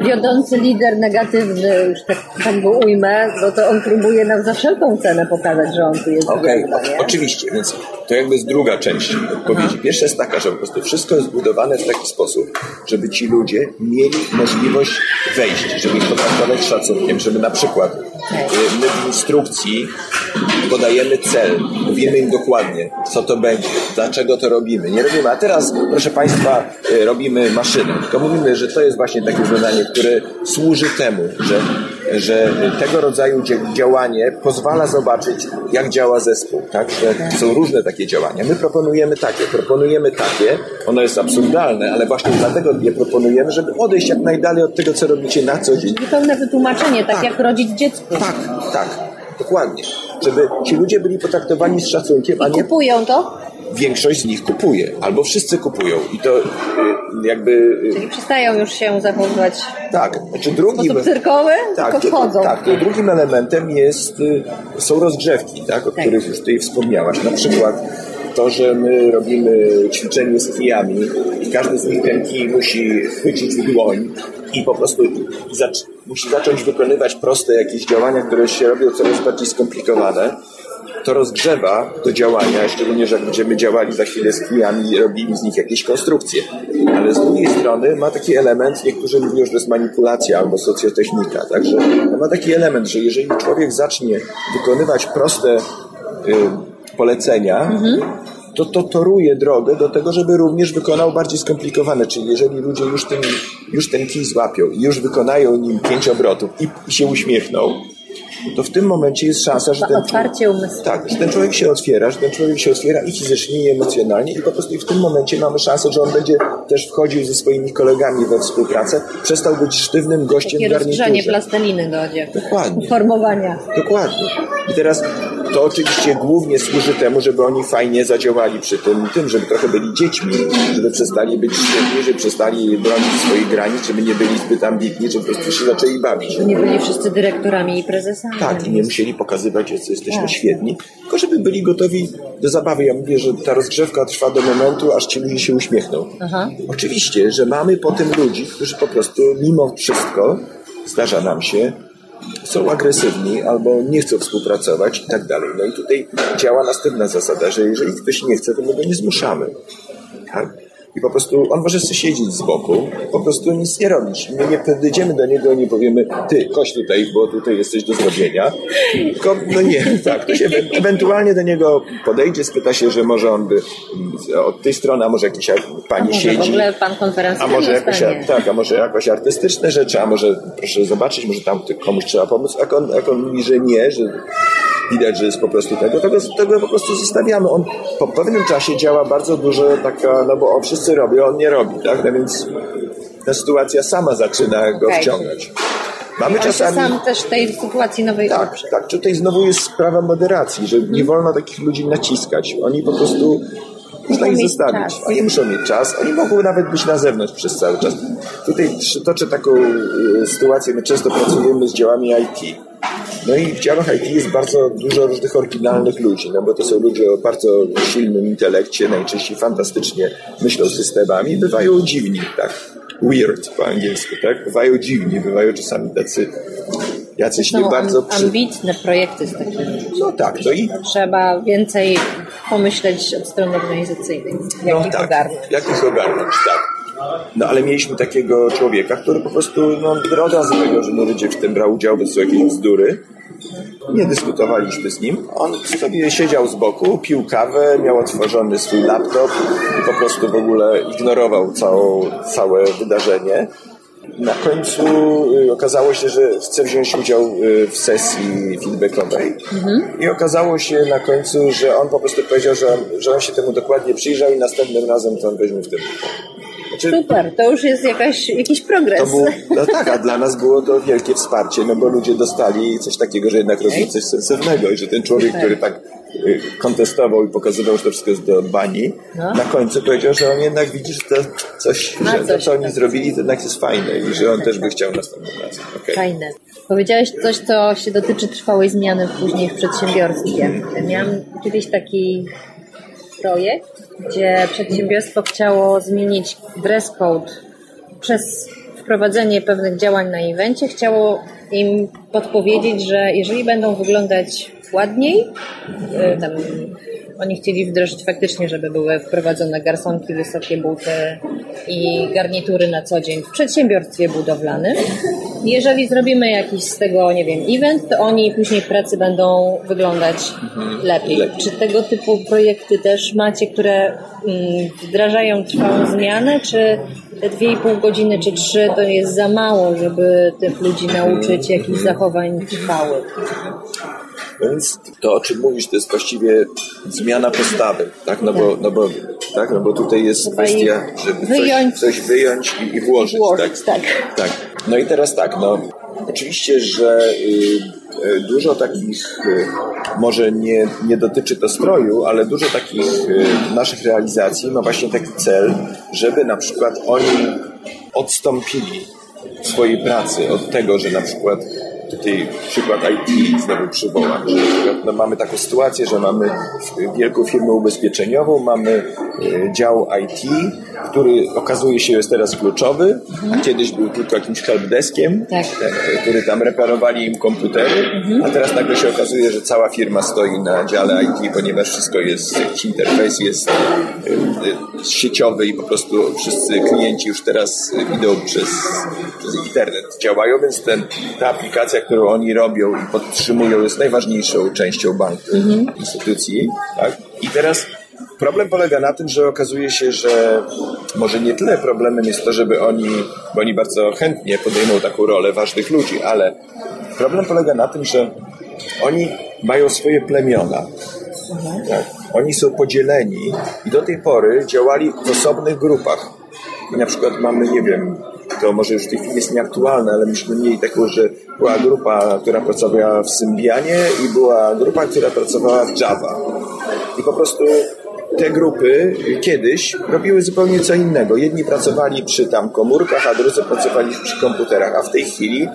wiodący lider negatywny, już tak, tak go ujmę, no to on próbuje nam za wszelką cenę pokazać, że on tu jest. Okej, okay, oczywiście, więc to jakby jest druga część odpowiedzi. Aha. Pierwsza jest taka, że po prostu wszystko jest zbudowane w taki sposób, żeby ci ludzie mieli możliwość wejść, żeby ich potraktować szacunkiem, żeby na przykład Y, my w instrukcji podajemy cel, mówimy im dokładnie, co to będzie, dlaczego to robimy. Nie robimy, a teraz, proszę Państwa, y, robimy maszynę. Tylko mówimy, że to jest właśnie takie zadanie, które służy temu, że że tego rodzaju działanie pozwala zobaczyć, jak działa zespół, tak? Że są różne takie działania. My proponujemy takie, proponujemy takie, ono jest absurdalne, ale właśnie dlatego je proponujemy, żeby odejść jak najdalej od tego, co robicie na co dzień. I pełne wytłumaczenie, tak, tak jak rodzić dziecko. Tak, tak, dokładnie. Żeby ci ludzie byli potraktowani z szacunkiem, a nie... kupują to? większość z nich kupuje, albo wszyscy kupują i to y, jakby... Y, Czyli przestają już się zachowywać tak, znaczy drugim, sposób cyrkowy, tak, tylko wchodzą. Tak, to drugim elementem jest, y, są rozgrzewki, tak, o tak. których już tutaj wspomniałaś. Na przykład to, że my robimy ćwiczenie z kijami i każdy z nich ten kij musi chwycić w dłoń i po prostu zac musi zacząć wykonywać proste jakieś działania, które się robią coraz bardziej skomplikowane to rozgrzewa do działania, szczególnie, że jak będziemy działali za chwilę z kijami i robili z nich jakieś konstrukcje. Ale z drugiej strony ma taki element, niektórzy mówią, że to jest manipulacja albo socjotechnika. Także ma taki element, że jeżeli człowiek zacznie wykonywać proste y, polecenia, mhm to, to toruje drogę do tego, żeby również wykonał bardziej skomplikowane. Czyli jeżeli ludzie już ten, już ten kij złapią i już wykonają nim pięć obrotów i, i się uśmiechną, to w tym momencie jest szansa, że ten, umysłu. Tak, że ten człowiek się otwiera, że ten człowiek się otwiera i fizycznie, i emocjonalnie i po prostu w tym momencie mamy szansę, że on będzie też wchodził ze swoimi kolegami we współpracę, przestał być sztywnym gościem Takie w garniturze. plasteliny dojdzie. Dokładnie. Formowania. Dokładnie. I teraz to oczywiście głównie służy temu, żeby oni fajnie zadziałali przy tym, tym, żeby trochę byli dziećmi, żeby przestali być sztywni, żeby przestali bronić swoich granic, żeby nie byli zbyt ambitni, żeby po prostu się zaczęli bawić. Żeby nie byli wszyscy dyrektorami i prezesami. Tak, i nie musieli pokazywać, że jesteśmy tak. świetni, tylko żeby byli gotowi do zabawy. Ja mówię, że ta rozgrzewka trwa do momentu, aż ci ludzie się uśmiechną. Aha. Oczywiście, że mamy potem ludzi, którzy po prostu mimo wszystko, zdarza nam się, są agresywni albo nie chcą współpracować i tak dalej. No i tutaj działa następna zasada, że jeżeli ktoś nie chce, to my go nie zmuszamy. Tak? I po prostu on może sobie siedzieć z boku, po prostu nic nie robić. My nie podejdziemy do niego i nie powiemy, ty, koś tutaj, bo tutaj jesteś do zrobienia. Tylko, no nie, tak, to się ewentualnie do niego podejdzie, spyta się, że może on by od tej strony, a może jakiś pani a siedzi. w ogóle pan konferencja a może jakoś, Tak, a może jakoś artystyczne rzeczy, a może proszę zobaczyć, może tam komuś trzeba pomóc. Jak on, jak on mówi, że nie, że widać, że jest po prostu tego, tego, tego po prostu zostawiamy. On po pewnym czasie działa bardzo dużo taka, no bo wszyscy robią, on nie robi, tak? No więc ta sytuacja sama zaczyna go okay. wciągać. Mamy czasami. sam też tej sytuacji nowej Tak, oprzeć. tak. Tutaj znowu jest sprawa moderacji, że nie wolno takich ludzi naciskać. Oni po prostu można ich zostawić. Czas. Oni muszą mieć czas, oni mogą nawet być na zewnątrz przez cały czas. Tutaj toczę taką y, sytuację, my często pracujemy z działami IT. No i w działach IT jest bardzo dużo różnych oryginalnych ludzi, no bo to są ludzie o bardzo silnym intelekcie, najczęściej fantastycznie myślą systemami, bywają dziwni, tak? Weird po angielsku, tak? Bywają dziwni, bywają czasami tacy jacyś nie bardzo... Przy... ambitne projekty z takimi. No tak, no i... Trzeba więcej pomyśleć od strony organizacyjnej. Jak no ich tak, ogarnąć. Jak ich ogarnąć, tak. No ale mieliśmy takiego człowieka, który po prostu no, od razu tego, że nie będzie w tym brał udział, to są jakieś bzdury. Nie dyskutowaliśmy z nim. On sobie siedział z boku, pił kawę, miał otworzony swój laptop i po prostu w ogóle ignorował całą, całe wydarzenie. Na końcu y, okazało się, że chce wziąć udział y, w sesji feedbackowej mhm. i okazało się na końcu, że on po prostu powiedział, że on, że on się temu dokładnie przyjrzał i następnym razem to on weźmie w tym znaczy, Super, to już jest jakaś, jakiś progres. To był, no tak, a dla nas było to wielkie wsparcie, no bo ludzie dostali coś takiego, że jednak robią coś sensownego i że ten człowiek, który tak kontestował i pokazywał, że to wszystko jest do bani, no. na końcu powiedział, że on jednak widzi, że to coś, że coś, to, co oni tak. zrobili, to jednak jest fajne i że on też by chciał następnym razem. Okay. Fajne. Powiedziałeś coś, co się dotyczy trwałej zmiany później w przedsiębiorstwie. Miałam kiedyś taki projekt, gdzie przedsiębiorstwo chciało zmienić dress code przez wprowadzenie pewnych działań na evencie. Chciało im podpowiedzieć, że jeżeli będą wyglądać ładniej, y, tam oni chcieli wdrożyć faktycznie, żeby były wprowadzone garsonki, wysokie buty i garnitury na co dzień w przedsiębiorstwie budowlanym, jeżeli zrobimy jakiś z tego, nie wiem, event, to oni później w pracy będą wyglądać mhm. lepiej. Czy tego typu projekty też macie, które mm, wdrażają trwałą zmianę, czy te dwie i pół godziny czy trzy to jest za mało, żeby tych ludzi nauczyć jakichś zachowań trwałych? Więc to, o czym mówisz, to jest właściwie zmiana postawy, tak? No bo, no bo, tak? No bo tutaj jest kwestia, żeby wyjąć, coś, coś wyjąć i, i włożyć, włożyć tak? tak? Tak. No i teraz tak, no oczywiście, że y, y, dużo takich, y, może nie, nie dotyczy to stroju, ale dużo takich y, naszych realizacji ma właśnie taki cel, żeby na przykład oni odstąpili swojej pracy od tego, że na przykład tutaj przykład IT znowu przywołam, że no, mamy taką sytuację, że mamy wielką firmę ubezpieczeniową, mamy e, dział IT, który okazuje się jest teraz kluczowy, mhm. a kiedyś był tylko jakimś helpdeskiem, tak. tak. który tam reparowali im komputery, mhm. a teraz nagle się okazuje, że cała firma stoi na dziale IT, ponieważ wszystko jest, jakiś interfejs jest e, e, sieciowy i po prostu wszyscy klienci już teraz idą przez, przez internet działają, więc ten, ta aplikacja, którą oni robią i podtrzymują jest najważniejszą częścią banku, mhm. instytucji. Tak? I teraz Problem polega na tym, że okazuje się, że może nie tyle problemem jest to, żeby oni, bo oni bardzo chętnie podejmą taką rolę ważnych ludzi, ale problem polega na tym, że oni mają swoje plemiona. Mhm. Tak. Oni są podzieleni i do tej pory działali w osobnych grupach. I na przykład mamy, nie wiem, to może już w tej chwili jest nieaktualne, ale myśmy mieli taką, że była grupa, która pracowała w Symbianie i była grupa, która pracowała w Java. I po prostu te grupy kiedyś robiły zupełnie co innego. Jedni pracowali przy tam komórkach, a drudzy pracowali przy komputerach, a w tej chwili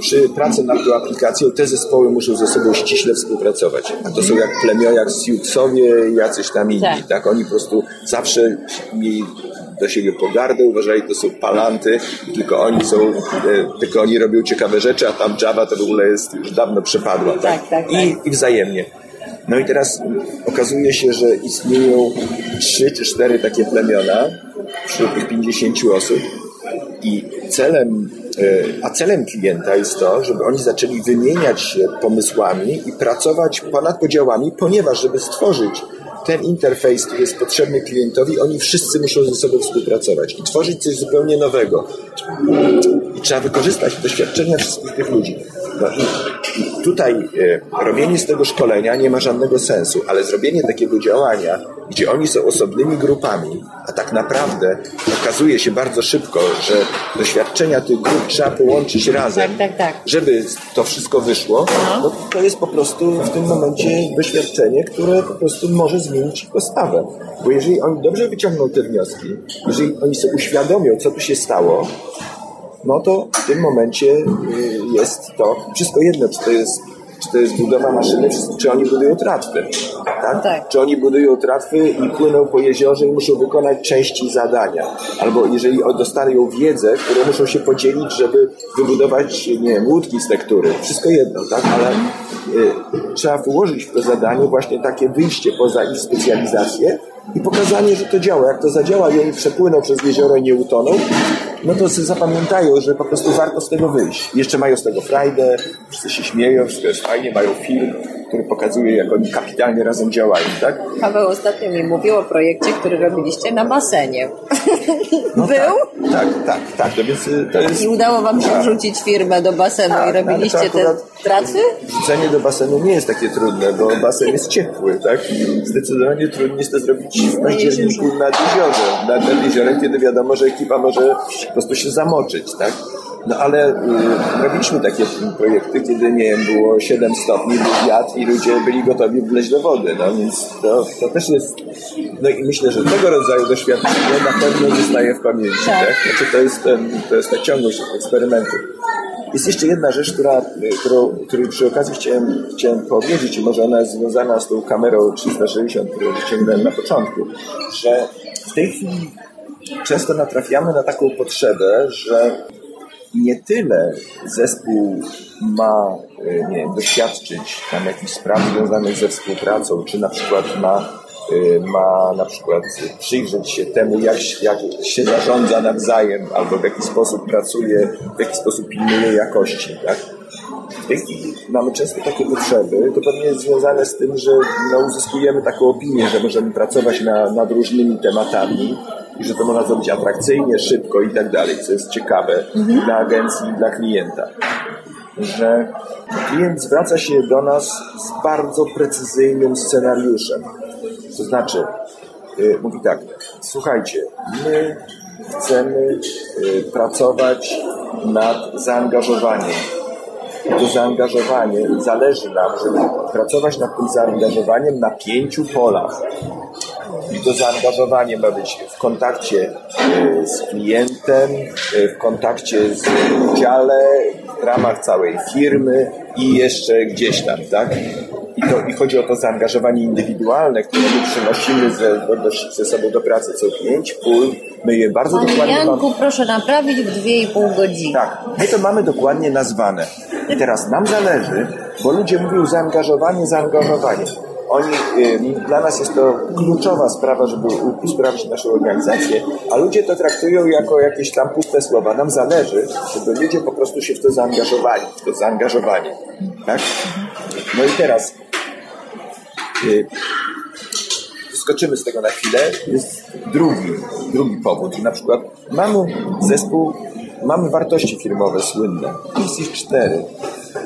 przy pracy nad tą aplikacją te zespoły muszą ze sobą ściśle współpracować. A to są jak plemiona, jak Siouxowie, jacyś tam inni. Tak. tak? Oni po prostu zawsze mieli do siebie pogardę, uważali, to są palanty, tylko oni są, e, tylko oni robią ciekawe rzeczy, a tam Java to w ogóle jest już dawno przepadła. Tak, tak, tak, I, tak. I wzajemnie. No i teraz okazuje się, że istnieją trzy czy cztery takie plemiona wśród tych 50 osób i celem, e, a celem klienta jest to, żeby oni zaczęli wymieniać się pomysłami i pracować ponad podziałami, ponieważ żeby stworzyć ten interfejs, który jest potrzebny klientowi, oni wszyscy muszą ze sobą współpracować i tworzyć coś zupełnie nowego. I trzeba wykorzystać doświadczenia wszystkich tych ludzi. No i, tutaj e, robienie z tego szkolenia nie ma żadnego sensu, ale zrobienie takiego działania, gdzie oni są osobnymi grupami, a tak naprawdę okazuje się bardzo szybko, że doświadczenia tych grup trzeba połączyć razem, tak, tak, tak. żeby to wszystko wyszło, no. to jest po prostu w tym momencie doświadczenie, które po prostu może zmienić postawę. Bo jeżeli oni dobrze wyciągną te wnioski, jeżeli oni sobie uświadomią, co tu się stało, no to w tym momencie y, jest to wszystko jedno, czy to jest, czy to jest budowa maszyny, czy oni budują tratwy. Tak? tak? Czy oni budują tratwy i płyną po jeziorze i muszą wykonać części zadania. Albo jeżeli dostają wiedzę, którą muszą się podzielić, żeby wybudować, nie wiem, łódki z tektury. Wszystko jedno, tak? Ale y, trzeba włożyć w to zadanie właśnie takie wyjście poza ich specjalizację i pokazanie, że to działa. Jak to zadziała i oni przepłyną przez jezioro i nie utoną, no to zapamiętają, że po prostu warto z tego wyjść. Jeszcze mają z tego frajdę, wszyscy się śmieją, wszystko jest fajnie, mają film, który pokazuje, jak oni kapitalnie razem działają, tak? Paweł ostatnio mi mówił o projekcie, który robiliście na basenie. No Był? Tak, tak, tak, tak. Więc y, to jest... I udało wam się tak. wrzucić firmę do basenu tak, i robiliście te tratwy? Wrzucenie do basenu nie jest takie trudne, bo basen jest ciepły, tak? Zdecydowanie trudniej jest to zrobić w październiku nad jeziorem. Nad, nad jeziorem, kiedy wiadomo, że ekipa może po prostu się zamoczyć, tak? No ale y, robiliśmy takie projekty, kiedy, nie wiem, było 7 stopni, był wiatr i ludzie byli gotowi wleźć do wody, no więc to, to też jest... No i myślę, że tego rodzaju doświadczenie na pewno zostaje w pamięci, tak? tak? Znaczy to jest, ten, to jest ta ciągłość eksperymentu. Jest jeszcze jedna rzecz, która, y, którą, której przy okazji chciałem, chciałem powiedzieć, i może ona jest związana z tą kamerą 360, którą wyciągnąłem na początku, że w tej chwili często natrafiamy na taką potrzebę, że nie tyle zespół ma e, nie wiem, doświadczyć tam jakichś spraw związanych ze współpracą, czy na przykład ma y, ma na przykład przyjrzeć się temu, jak, jak się zarządza nawzajem, albo w jaki sposób pracuje, w jaki sposób pilnuje jakości. Tak? W tej chwili mamy często takie potrzeby, to pewnie jest związane z tym, że no, uzyskujemy taką opinię, że możemy pracować na, nad różnymi tematami i że to można zrobić atrakcyjnie, szybko i tak dalej, co jest ciekawe mhm. dla agencji i dla klienta. Że klient zwraca się do nas z bardzo precyzyjnym scenariuszem. To znaczy, yy, mówi tak, słuchajcie, my chcemy yy, pracować nad zaangażowaniem to zaangażowanie, zależy nam, żeby pracować nad tym zaangażowaniem na pięciu polach. I to zaangażowanie ma być w kontakcie e, z klientem, e, w kontakcie z dziale, w ramach całej firmy i jeszcze gdzieś tam, tak? I, to, I chodzi o to zaangażowanie indywidualne, które my przynosimy ze, ze sobą do pracy co pięć pól. My je bardzo Panie dokładnie... Janku, mam... proszę naprawić w dwie i pół godziny. Tak, my to mamy dokładnie nazwane. I teraz nam zależy, bo ludzie mówią zaangażowanie, zaangażowanie. Oni, y, dla nas jest to kluczowa sprawa, żeby usprawnić naszą organizację, a ludzie to traktują jako jakieś tam puste słowa. Nam zależy, żeby ludzie po prostu się w to zaangażowali, w to zaangażowanie. Tak? No i teraz y, skoczymy z tego na chwilę. Jest drugi, drugi powód. Na przykład mamy zespół, mamy wartości firmowe słynne. Jest ich cztery.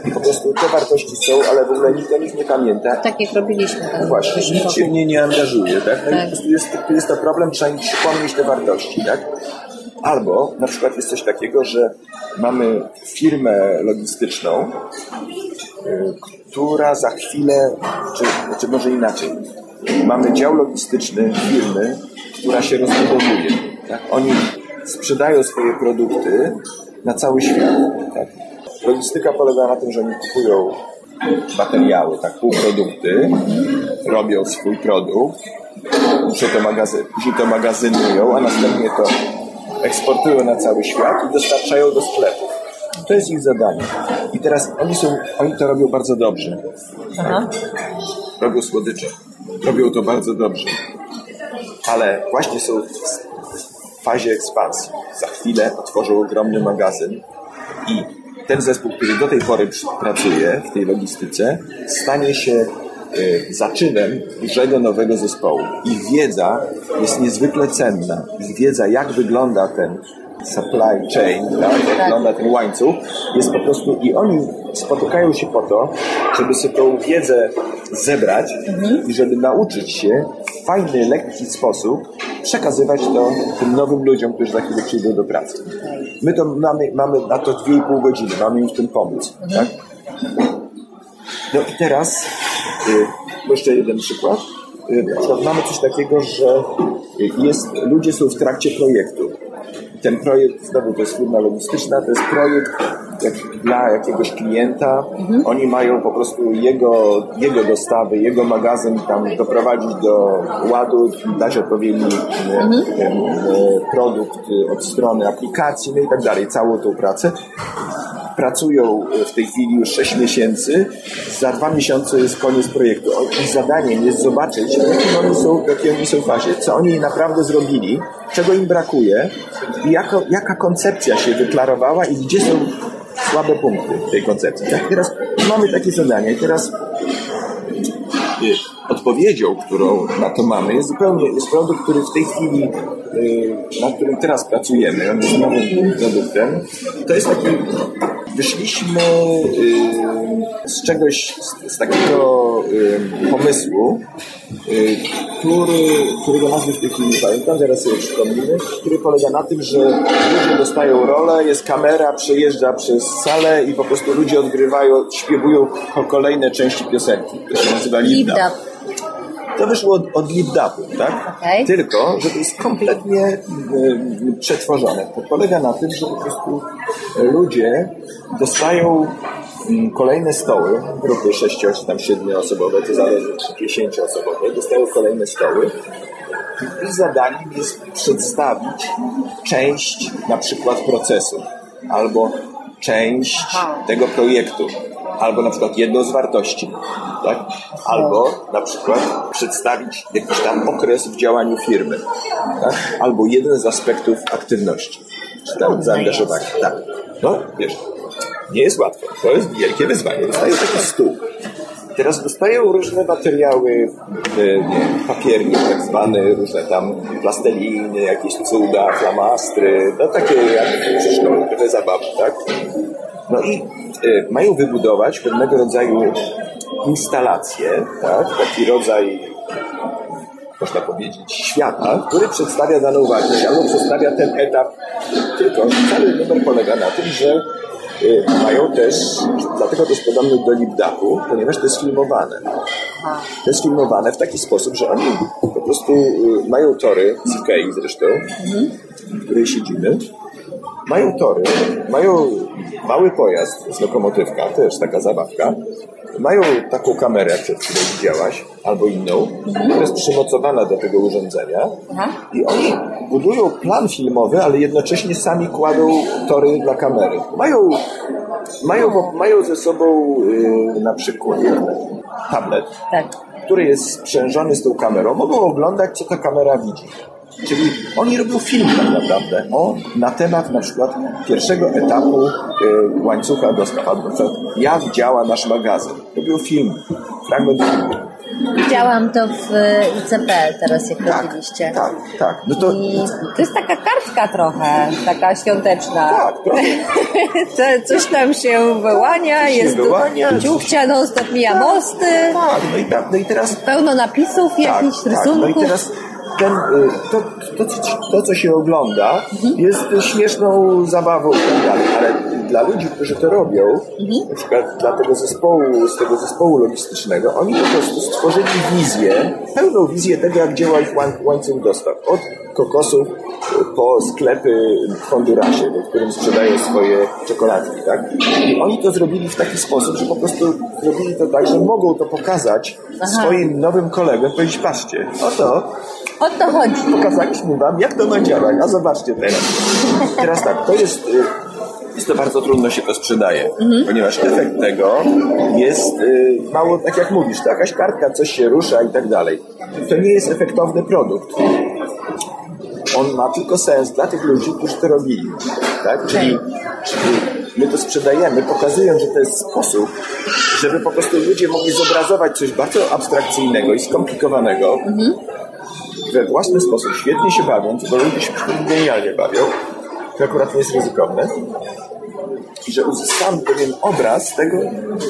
I po prostu te wartości są, ale w ogóle nikt o nich nie pamięta. Tak jak robiliśmy. Tak? Właśnie, nikt się w nie nie angażuje, tak? No tak. i po prostu jest, jest to problem, trzeba im przypomnieć te wartości, tak? Albo na przykład jest coś takiego, że mamy firmę logistyczną, y, która za chwilę, czy, czy może inaczej, mamy dział logistyczny firmy, która się rozbudowuje. Tak? Oni sprzedają swoje produkty na cały świat. Tak? Logistyka polega na tym, że oni kupują materiały, tak, półprodukty, robią swój produkt, muszą to magazyn, później to magazynują, a następnie to eksportują na cały świat i dostarczają do sklepów. To jest ich zadanie. I teraz oni są, oni to robią bardzo dobrze. Tak? Robią słodycze. Robią to bardzo dobrze. Ale właśnie są fazie ekspansji. Za chwilę otworzą ogromny magazyn i ten zespół, który do tej pory pracuje w tej logistyce, stanie się y, zaczynem dużego nowego zespołu. Ich wiedza jest niezwykle cenna. Ich wiedza, jak wygląda ten supply chain, tak? jak wygląda ten łańcuch, jest po prostu i oni spotykają się po to, żeby sobie tą wiedzę zebrać mhm. i żeby nauczyć się w fajny, lekki sposób przekazywać to tym nowym ludziom, którzy za chwilę przyjdą do pracy. My to mamy, mamy na to 2,5 godziny, mamy im w tym pomóc. Mhm. Tak? No i teraz y, jeszcze jeden przykład. Y, mamy coś takiego, że jest, ludzie są w trakcie projektu ten projekt, znowu to jest firma logistyczna, to jest projekt jak, dla jakiegoś klienta. Mhm. Oni mają po prostu jego, jego dostawy, jego magazyn tam doprowadzić do ładu, dać odpowiedni mhm. E, e, produkt od strony aplikacji, no i tak dalej, całą tą pracę pracują w tej chwili już 6 miesięcy, za dwa miesiące jest koniec projektu. Ich zadaniem jest zobaczyć, jakie oni są, w jakiej oni są fazie, co oni naprawdę zrobili, czego im brakuje i jako, jaka koncepcja się wyklarowała i gdzie są słabe punkty tej koncepcji. Tak, teraz mamy takie zadania i teraz odpowiedzią, którą na to mamy, jest zupełnie jest produkt, który w tej chwili, y, na którym teraz pracujemy, on jest nowym produktem. To jest taki wyszliśmy y, z czegoś, z, takiego y, pomysłu, y, który, którego nazwy w tej chwili nie pamiętam, zaraz sobie przypomnimy, który polega na tym, że ludzie dostają rolę, jest kamera, przejeżdża przez salę i po prostu ludzie odgrywają, śpiewują kolejne części piosenki. To się nazywa Lip to wyszło od, od LibDAP-u, tak? Okay. Tylko, że to jest kompletnie y, przetworzone. To polega na tym, że po prostu ludzie dostają mm, kolejne stoły, grupy 6 czy tam 7 osobowe, to zależy, czy 10 osobowe, dostają kolejne stoły. I zadaniem jest przedstawić część na przykład procesu albo część tego projektu albo na przykład jedną z wartości, tak? albo na przykład przedstawić jakiś tam okres w działaniu firmy, tak? albo jeden z aspektów aktywności, czy tam zaangażowania. Tak. No, wiesz, nie jest łatwo. To jest wielkie wyzwanie. Dostają taki stół. Teraz dostają różne materiały, e, nie, papiernik tak zwany, różne tam plasteliny, jakieś cuda, flamastry, no takie jak w trochę zabawy, tak? No i mają wybudować pewnego rodzaju instalację, tak? taki rodzaj można powiedzieć, świata, który przedstawia daną wartość albo przedstawia ten etap. Tylko cały numer polega na tym, że y, mają też, dlatego to jest podobne do Libdaku, ponieważ to jest filmowane. To jest filmowane w taki sposób, że oni po prostu y, mają tory, z Ikei zresztą, w której siedzimy, mają tory, mają mały pojazd z lokomotywka, też taka zabawka. Mają taką kamerę, przed którą widziałaś, albo inną, która jest przymocowana do tego urządzenia i oni budują plan filmowy, ale jednocześnie sami kładą tory dla kamery. Mają, mają, mają ze sobą yy, na przykład tablet, tak. który jest sprzężony z tą kamerą. Mogą oglądać, co ta kamera widzi. Czyli oni robią film tak naprawdę o, na temat na przykład pierwszego etapu y, łańcucha dostaw, albo jak działa nasz magazyn. Robią film, fragment filmu. Widziałam to w ICP teraz, jak tak, robiliście. Tak, tak. No to... I to jest taka kartka trochę, taka świąteczna. Tak, Coś tam się wyłania, Coś jest wyłania. ciuchcia, non stop mija tak, mosty. Tak, no i, no i teraz... Pełno napisów, tak, jakichś tak, rysunków. No i teraz ten, y, to, to, to, co się ogląda, jest śmieszną zabawą tak ale dla ludzi, którzy to robią, na przykład dla tego zespołu, z tego zespołu logistycznego, oni po prostu stworzyli wizję, pełną wizję tego, jak działa ich łańcuch dostaw. Od kokosów po sklepy w Hondurasie, w którym sprzedają swoje czekoladki, tak? I oni to zrobili w taki sposób, że po prostu zrobili to tak, że mogą to pokazać Aha. swoim nowym kolegom, powiedzieć, patrzcie, oto o to chodzi. Pokazaliśmy wam, jak to ma działać, a zobaczcie teraz. Teraz tak, to jest y, jest to bardzo trudno się to sprzedaje, mhm. ponieważ efekt tego jest y, mało, tak jak mówisz, to jakaś kartka, coś się rusza i tak dalej. To nie jest efektowny produkt. On ma tylko sens dla tych ludzi, którzy to robili. Tak? Czyli, czyli my to sprzedajemy, pokazując, że to jest sposób, żeby po prostu ludzie mogli zobrazować coś bardzo abstrakcyjnego i skomplikowanego, mhm we własny sposób świetnie się bawiąc, bo ludzie się genialnie bawią, to akurat nie jest ryzykowne, i że uzyskamy pewien obraz tego,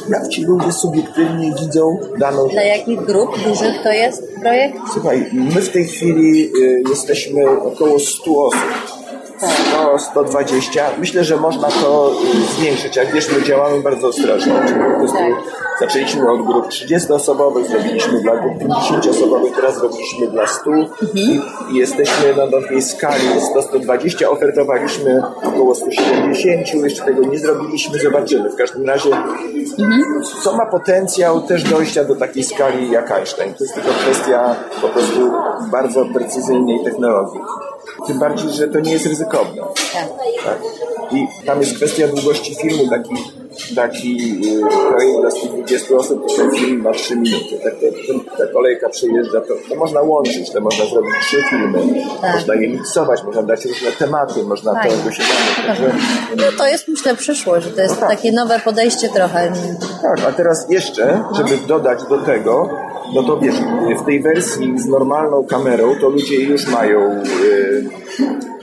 jak ci ludzie subiektywnie widzą daną Dla jakich grup dużych to jest projekt? Słuchaj, my w tej chwili y, jesteśmy około 100 osób 100, 120. Myślę, że można to zwiększyć. Jak wiesz, my działamy bardzo ostrożnie. Czyli po prostu tak. zaczęliśmy od grup 30-osobowych, zrobiliśmy dla grup 50-osobowych, teraz zrobiliśmy dla 100 mhm. i, i jesteśmy na takiej skali 100-120. Ofertowaliśmy około 170, jeszcze tego nie zrobiliśmy, zobaczymy. W każdym razie, mhm. co ma potencjał też dojścia do takiej skali jak Einstein. To jest tylko kwestia po prostu bardzo precyzyjnej technologii. Tym bardziej, że to nie jest ryzykowne. Tak. tak. I tam jest kwestia długości filmu. Taki, taki y, projekt dla 120 osób, to ten film ma 3 minuty. Tak, to, ta kolejka przejeżdża, to, to można łączyć, to można zrobić trzy filmy. Tak. Można je miksować, można dać różne tematy, można tak. to się Także, no to jest myślę przyszłość, że to jest no tak. takie nowe podejście trochę. Tak, a teraz jeszcze, żeby dodać do tego, no to wiesz, w tej wersji z normalną kamerą to ludzie już mają y, y,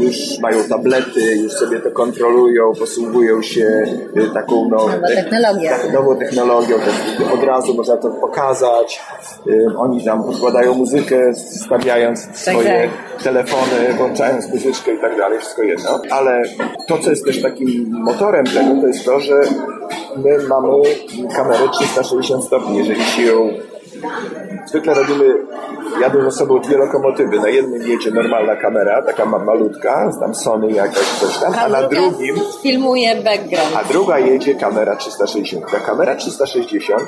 już mają tablety, już sobie to kontrolują, posługują się y, taką no, nową technologią. Tak, nową technologią, od razu można to pokazać. Oni tam podkładają muzykę, stawiając tak, swoje tak. telefony, włączając muzyczkę i tak dalej, wszystko jedno. Ale to, co jest też takim motorem tego, to jest to, że my mamy kamerę 360 stopni. Jeżeli się ją Zwykle robimy, jadą ze sobą dwie lokomotywy. Na jednym jedzie normalna kamera, taka malutka, tam Sony jakaś coś tam, a, a na drugim filmuje background. A druga jedzie kamera 360. Ta kamera 360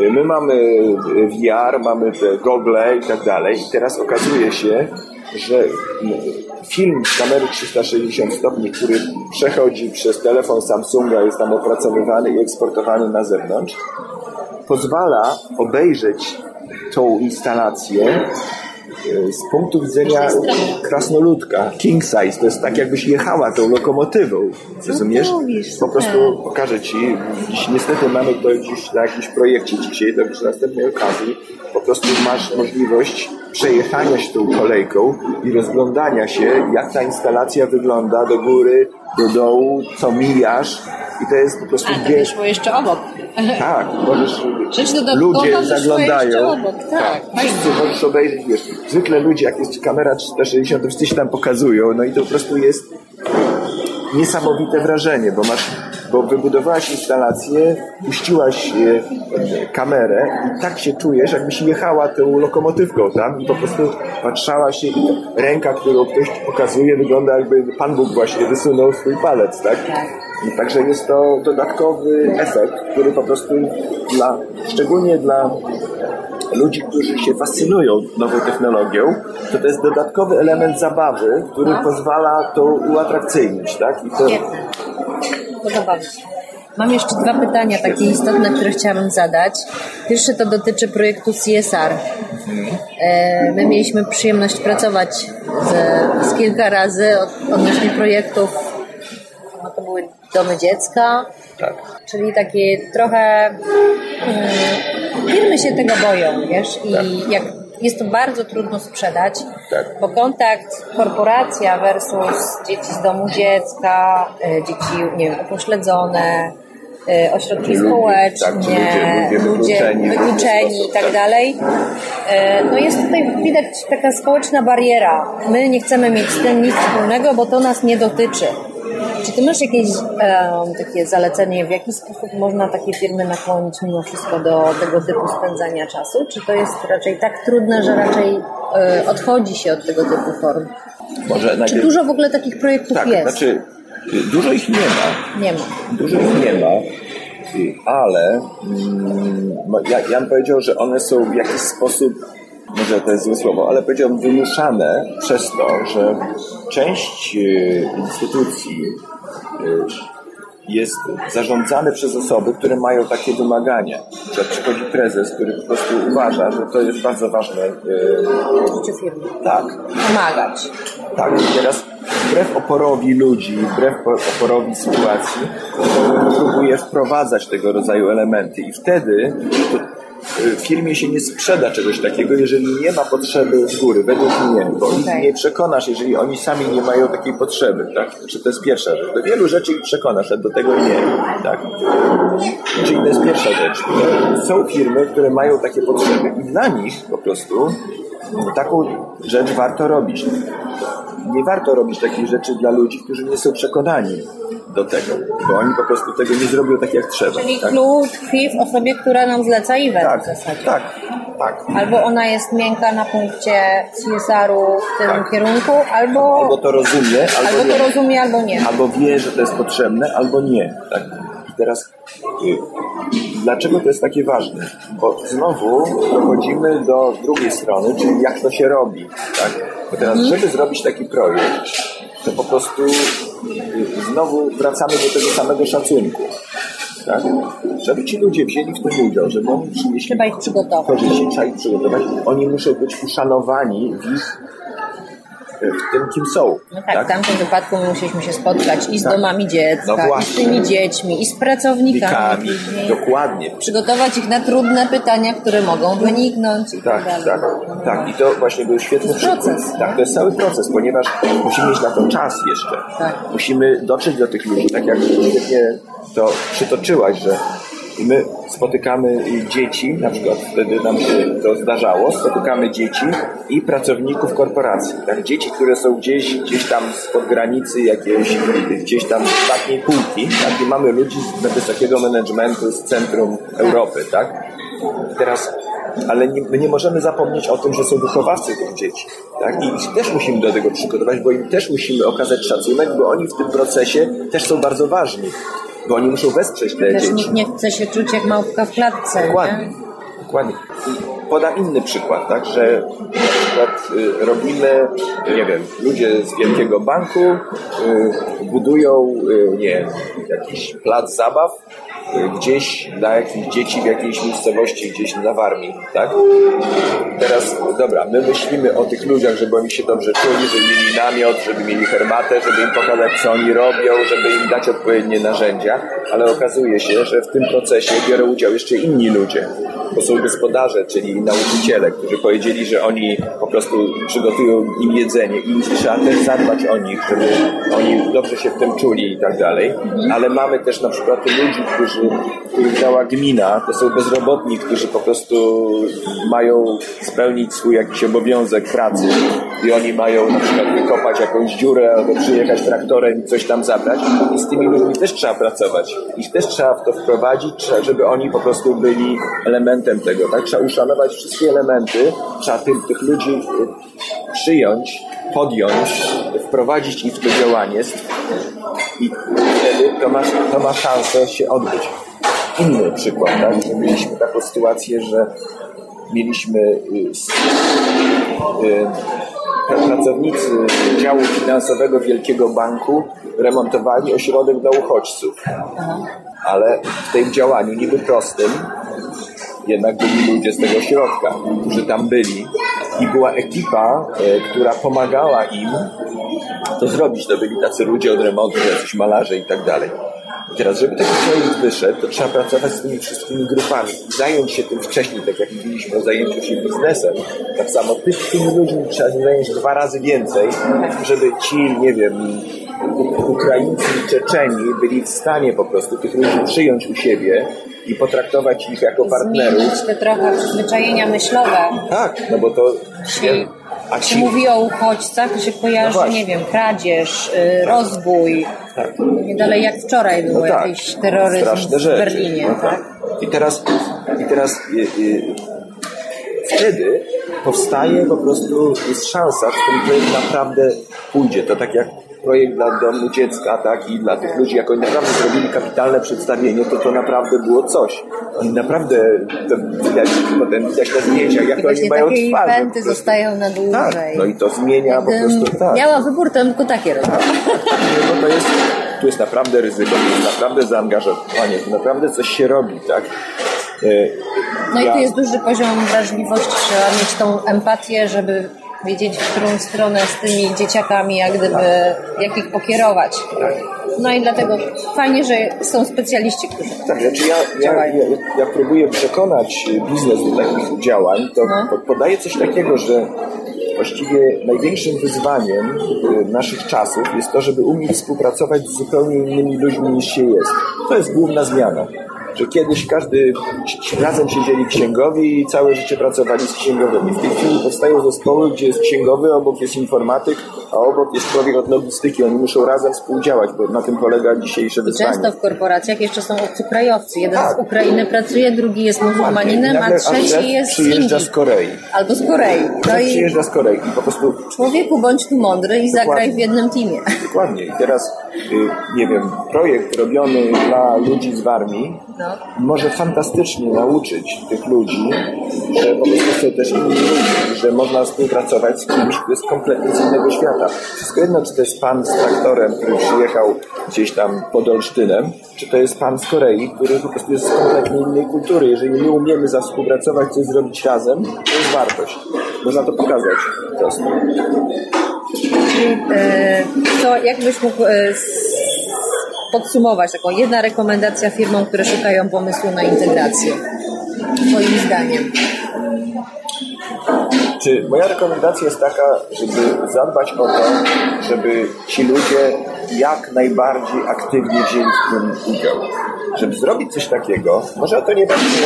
y, My mamy VR, mamy te gogle i tak dalej. I teraz okazuje się, że film z kamery 360 stopni, który przechodzi przez telefon Samsunga, jest tam opracowywany i eksportowany na zewnątrz, pozwala obejrzeć tą instalację E, z punktu widzenia krasnoludka, king size, to jest tak jakbyś jechała tą lokomotywą, rozumiesz? Po prostu pokażę Ci, dziś niestety mamy to dziś na jakimś projekcie dzisiaj, to przy następnej okazji po prostu masz możliwość przejechania się tą kolejką i rozglądania się, jak ta instalacja wygląda do góry, do dołu, co mijasz i to jest po prostu... A, to wyszło jeszcze obok. Tak, możesz... Rzecz ludzie zaglądają. Obok, tak. tak. Wszyscy możesz obejrzeć, wiesz, zwykle ludzie, jak jest kamera 360, to wszyscy się tam pokazują, no i to po prostu jest niesamowite wrażenie, bo masz, bo wybudowałaś instalację, puściłaś e, kamerę i tak się czujesz, jakbyś jechała tą lokomotywką tam i po prostu patrzałaś i ręka, którą ktoś pokazuje, wygląda jakby Pan Bóg właśnie wysunął swój palec, tak? Także jest to dodatkowy efekt, który po prostu dla, szczególnie dla ludzi, którzy się fascynują nową technologią, to to jest dodatkowy element zabawy, który pozwala to uatrakcyjnić, tak? I to... Świetne. Podoba mi się. Mam jeszcze dwa pytania takie istotne, które chciałabym zadać. Pierwsze to dotyczy projektu CSR. E, my mieliśmy przyjemność pracować z, z kilka razy odnośnie projektów, no to były domy dziecka, tak. czyli takie trochę hmm, firmy się tego boją, wiesz, i tak. jak jest to bardzo trudno sprzedać, tak. bo kontakt korporacja versus dzieci z domu dziecka, e, dzieci, nie wiem, upośledzone, e, ośrodki ludzie, społeczne, tak, ludzie, ludzie, wykluczeni, wykluczeni i tak, tak tak. E, no jest tutaj widać taka społeczna bariera. My nie chcemy mieć z tym nic wspólnego, bo to nas nie dotyczy. Czy ty masz jakieś takie zalecenie, w jaki sposób można takie firmy nakłonić mimo wszystko do tego typu spędzania czasu? Czy to jest raczej tak trudne, że raczej e, odchodzi się od tego typu form? Może najpierw... Czy dużo w ogóle takich projektów tak, jest? Znaczy, dużo ich nie ma. Nie ma. Dużo ich nie ma ale mm, ja, ja bym powiedział, że one są w jakiś sposób może to jest złe słowo, ale powiedziałbym wymuszane przez to, że część e, instytucji e, jest zarządzane przez osoby, które mają takie wymagania. Że przychodzi prezes, który po prostu uważa, że to jest bardzo ważne. Życie firmy. Tak. Pomagać. Tak. I teraz wbrew oporowi ludzi, wbrew oporowi sytuacji, próbuje wprowadzać tego rodzaju elementy i wtedy to firmie się nie sprzeda czegoś takiego, jeżeli nie ma potrzeby z góry, według mnie, bo okay. ich nie przekonasz, jeżeli oni sami nie mają takiej potrzeby, tak? Czy to jest pierwsza rzecz. Do wielu rzeczy ich przekonasz, a do tego nie, tak? Czyli to jest pierwsza rzecz. Są firmy, które mają takie potrzeby i dla nich po prostu taką rzecz warto robić. Nie warto robić takich rzeczy dla ludzi, którzy nie są przekonani do tego, bo oni po prostu tego nie zrobią tak jak trzeba. Czyli tak? klucz tkwi w osobie, która nam zleca event tak, w zasadzie. Tak, tak. Albo ona jest miękka na punkcie CSR-u w tym tak. kierunku, albo... Albo to rozumie, albo, albo to rozumie, albo nie. Albo wie, że to jest potrzebne, albo nie. Tak? Teraz y, dlaczego to jest takie ważne? Bo znowu dochodzimy do drugiej strony, czyli jak to się robi. Tak? Bo teraz, mhm. żeby zrobić taki projekt, to po prostu znowu wracamy do tego samego szacunku. Tak? Żeby ci ludzie wzięli w tym udział, żeby oni przynieśli trzeba ich przygotować. korzyści, trzeba ich przygotować. Oni muszą być uszanowani w ich w tym, kim są. No tak, tak, w tamtym wypadku my musieliśmy się spotkać i z tak. domami dziecka, no i z tymi dziećmi, i z pracownikami. dokładnie. Przygotować ich na trudne pytania, które mogą wyniknąć i tak, tak, tak, tak. I to właśnie był świetny proces. Tak, to jest cały proces, ponieważ musimy mieć na to czas jeszcze. Tak. Musimy dotrzeć do tych ludzi, tak jak świetnie to przytoczyłaś, że i my spotykamy dzieci, na przykład wtedy nam się to zdarzało, spotykamy dzieci i pracowników korporacji. Tak? Dzieci, które są gdzieś, gdzieś tam spod granicy jakiejś, gdzieś tam ostatniej półki, tak? i mamy ludzi z wysokiego managementu z centrum Europy. Tak? Teraz ale nie, my nie możemy zapomnieć o tym, że są wychowawcy tych dzieci. Tak? I ich też musimy do tego przygotować, bo im też musimy okazać szacunek, bo oni w tym procesie też są bardzo ważni bo oni muszą wesprzeć te Też dzieci. nikt nie chce się czuć jak małpka w klatce. Dokładnie. Nie? Dokładnie. Podam inny przykład, tak, że przykład y, robimy, nie wiem, ludzie z wielkiego banku y, budują, y, nie jakiś plac zabaw gdzieś dla jakichś dzieci w jakiejś miejscowości, gdzieś na Warmii, tak? Teraz, dobra, my myślimy o tych ludziach, żeby oni się dobrze czuli, żeby mieli namiot, żeby mieli herbatę, żeby im pokazać, co oni robią, żeby im dać odpowiednie narzędzia, ale okazuje się, że w tym procesie biorą udział jeszcze inni ludzie. To są gospodarze, czyli nauczyciele, którzy powiedzieli, że oni po prostu przygotują im jedzenie i trzeba też zadbać o nich, żeby oni dobrze się w tym czuli i tak dalej. Ale mamy też na przykład ludzi, którzy, których dała gmina, to są bezrobotni, którzy po prostu mają spełnić swój jakiś obowiązek pracy i oni mają na przykład wykopać jakąś dziurę albo przyjechać traktorem i coś tam zabrać i z tymi ludźmi też trzeba pracować. Ich też trzeba w to wprowadzić, żeby oni po prostu byli elementem tego, tak? Trzeba uszanować wszystkie elementy, trzeba tych, tych ludzi y, przyjąć, podjąć, wprowadzić ich w to działanie i wtedy to ma, to ma szansę się odbyć. Inny przykład, tak? Mieliśmy taką sytuację, że mieliśmy y, y, pracownicy działu finansowego Wielkiego Banku remontowali ośrodek dla uchodźców. Ale w tym działaniu niby prostym jednak byli ludzie z tego środka, którzy tam byli i była ekipa, e, która pomagała im to zrobić. To byli tacy ludzie od remontu, jacyś malarze i tak dalej. I teraz, żeby taki projekt wyszedł, to trzeba pracować z tymi wszystkimi grupami i zająć się tym wcześniej, tak jak mówiliśmy o zajęciu się biznesem. Tak samo tych, tymi ludźmi trzeba się zająć dwa razy więcej, żeby ci, nie wiem, Ukraińcy i Czeczeni byli w stanie po prostu tych ludzi przyjąć u siebie i potraktować ich jako partnerów. Zmienić te trochę przyzwyczajenia myślowe. Tak, no bo to... Czyli, a ci... mówi o uchodźcach, to się kojarzy, no nie wiem, kradzież, y, tak. rozbój. Tak. Nie dalej jak wczoraj było no tak. jakiś terroryzm Straszne w Berlinie. No tak. I teraz, i teraz y, y, wtedy powstaje po prostu, jest szansa, że ten projekt naprawdę pójdzie. To tak jak projekt dla domu dziecka, tak, i dla tych ludzi, jak oni naprawdę zrobili kapitalne przedstawienie, to to naprawdę było coś. Oni naprawdę, to widać, potem widać na zdjęciach, jak I oni mają takie twarze. eventy zostają na dłużej. Tak, no i to zmienia po prostu, tak. Miała wybór, to bym tylko takie robił. Tak. No to jest, tu jest naprawdę ryzyko, to jest naprawdę zaangażowanie, to naprawdę coś się robi, tak. E, no ja... i tu jest duży poziom wrażliwości, trzeba mieć tą empatię, żeby wiedzieć, w którą stronę z tymi dzieciakami, jak gdyby, jak ich pokierować. No i dlatego fajnie, że są specjaliści, którzy tak, znaczy ja, ja, ja, ja próbuję przekonać biznes do takich działań, to no. podaję coś takiego, że właściwie największym wyzwaniem y, naszych czasów jest to, żeby umieć współpracować z zupełnie innymi ludźmi niż się jest. To jest główna zmiana że kiedyś każdy razem siedzieli księgowi i całe życie pracowali z księgowymi. W tej chwili powstają zespoły, gdzie jest księgowy, obok jest informatyk, a obok jest człowiek od logistyki. Oni muszą razem współdziałać, bo na tym polega dzisiejsze wyzwanie. Często w korporacjach jeszcze są obcokrajowcy. Jeden tak. z Ukrainy pracuje, drugi jest muzułmaninem, a trzeci jest z Indii. z Korei. Albo z Korei. No i przyjeżdża z Korei i po prostu... Człowieku, bądź tu mądry i Dokładnie. zagraj w jednym teamie. Dokładnie. I teraz, nie wiem, projekt robiony dla ludzi z Warmii może fantastycznie nauczyć tych ludzi, że po prostu są też inni ludzie, że można współpracować z kimś, kto jest kompletnie z innego świata. Wszystko jedno, czy to jest pan z traktorem, który przyjechał gdzieś tam pod Olsztynem, czy to jest pan z Korei, który po prostu jest z kompletnie innej kultury. Jeżeli my umiemy zawspółpracować, coś zrobić razem, to jest wartość. Można to pokazać po prostu. E, co, jakbyś mógł e, podsumować, taką jedna rekomendacja firmom, które szukają pomysłu na integrację? Twoim zdaniem. Czy moja rekomendacja jest taka, żeby zadbać o to, żeby ci ludzie jak najbardziej aktywnie wzięli w tym udział? Żeby zrobić coś takiego, może to nie będzie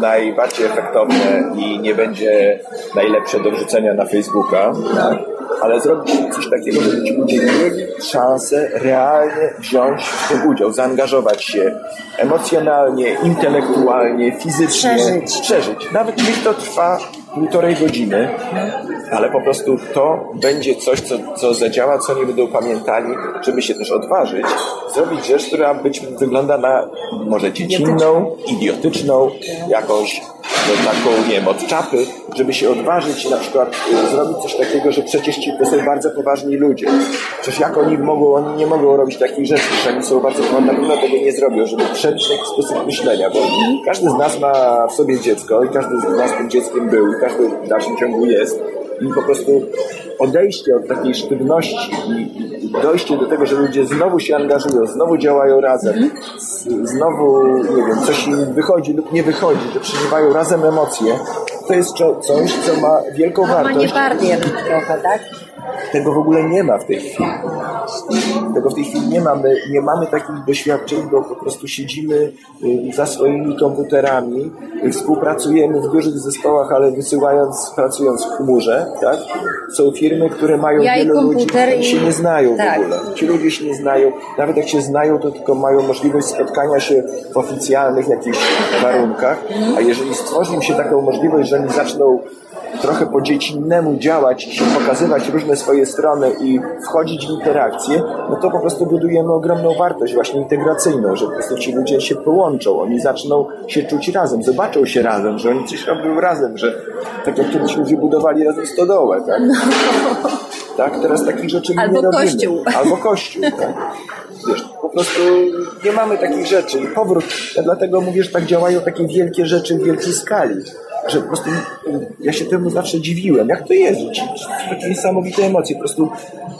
najbardziej efektowne i nie będzie najlepsze do wrzucenia na Facebooka, tak? ale zrobić coś takiego, żeby ci ludzie mieli szansę realnie wziąć w tym udział, zaangażować się emocjonalnie, intelektualnie, fizycznie. Przeżyć. Przeżyć. Nawet niech to trwa półtorej godziny, ale po prostu to będzie coś, co, co zadziała, co nie będą pamiętali, żeby się też odważyć, zrobić rzecz, która być wygląda na może dziecinną, idiotyczną, jakąś no, taką, nie wiem, od czapy, żeby się odważyć na przykład y, zrobić coś takiego, że przecież ci to są bardzo poważni ludzie. Przecież jak oni mogą, oni nie mogą robić takich rzeczy, że oni są bardzo poważni, na tego nie zrobią, żeby przebić taki sposób myślenia, bo każdy z nas ma w sobie dziecko i każdy z nas tym dzieckiem był i każdy w dalszym ciągu jest i po prostu odejście od takiej sztywności i, dojście do tego, że ludzie znowu się angażują, znowu działają razem, znowu, nie wiem, coś im wychodzi lub nie wychodzi, że przeżywają razem emocje, to jest coś, co ma wielką wartość. Ma nie trochę, tak? Tego w ogóle nie ma w tej chwili. Tego w tej chwili nie mamy. Nie mamy takich doświadczeń, bo po prostu siedzimy y, za swoimi komputerami, współpracujemy w dużych zespołach, ale wysyłając, pracując w chmurze, tak? Są firmy, które mają ja wielu ludzi, i się nie znają tak. w ogóle. Ci ludzie się nie znają. Nawet jak się znają, to tylko mają możliwość spotkania się w oficjalnych jakichś warunkach. A jeżeli stworzy im się taką możliwość, że oni zaczną trochę po dziecinnemu działać, pokazywać różne swoje strony i wchodzić w interakcję, no to po prostu budujemy ogromną wartość właśnie integracyjną, że po prostu ci ludzie się połączą, oni zaczną się czuć razem, zobaczą się razem, że oni coś robią razem, że tak jak kiedyś ludzie budowali razem stodołę, tak? No. Tak, teraz takich rzeczy Albo nie robimy. Kościół. Albo kościół. Tak? Wiesz, po prostu nie mamy takich rzeczy i powrót, ja dlatego mówię, że tak działają takie wielkie rzeczy w wielkiej skali że po prostu ja się temu zawsze dziwiłem. Jak to jest? Takie niesamowite emocje. Po prostu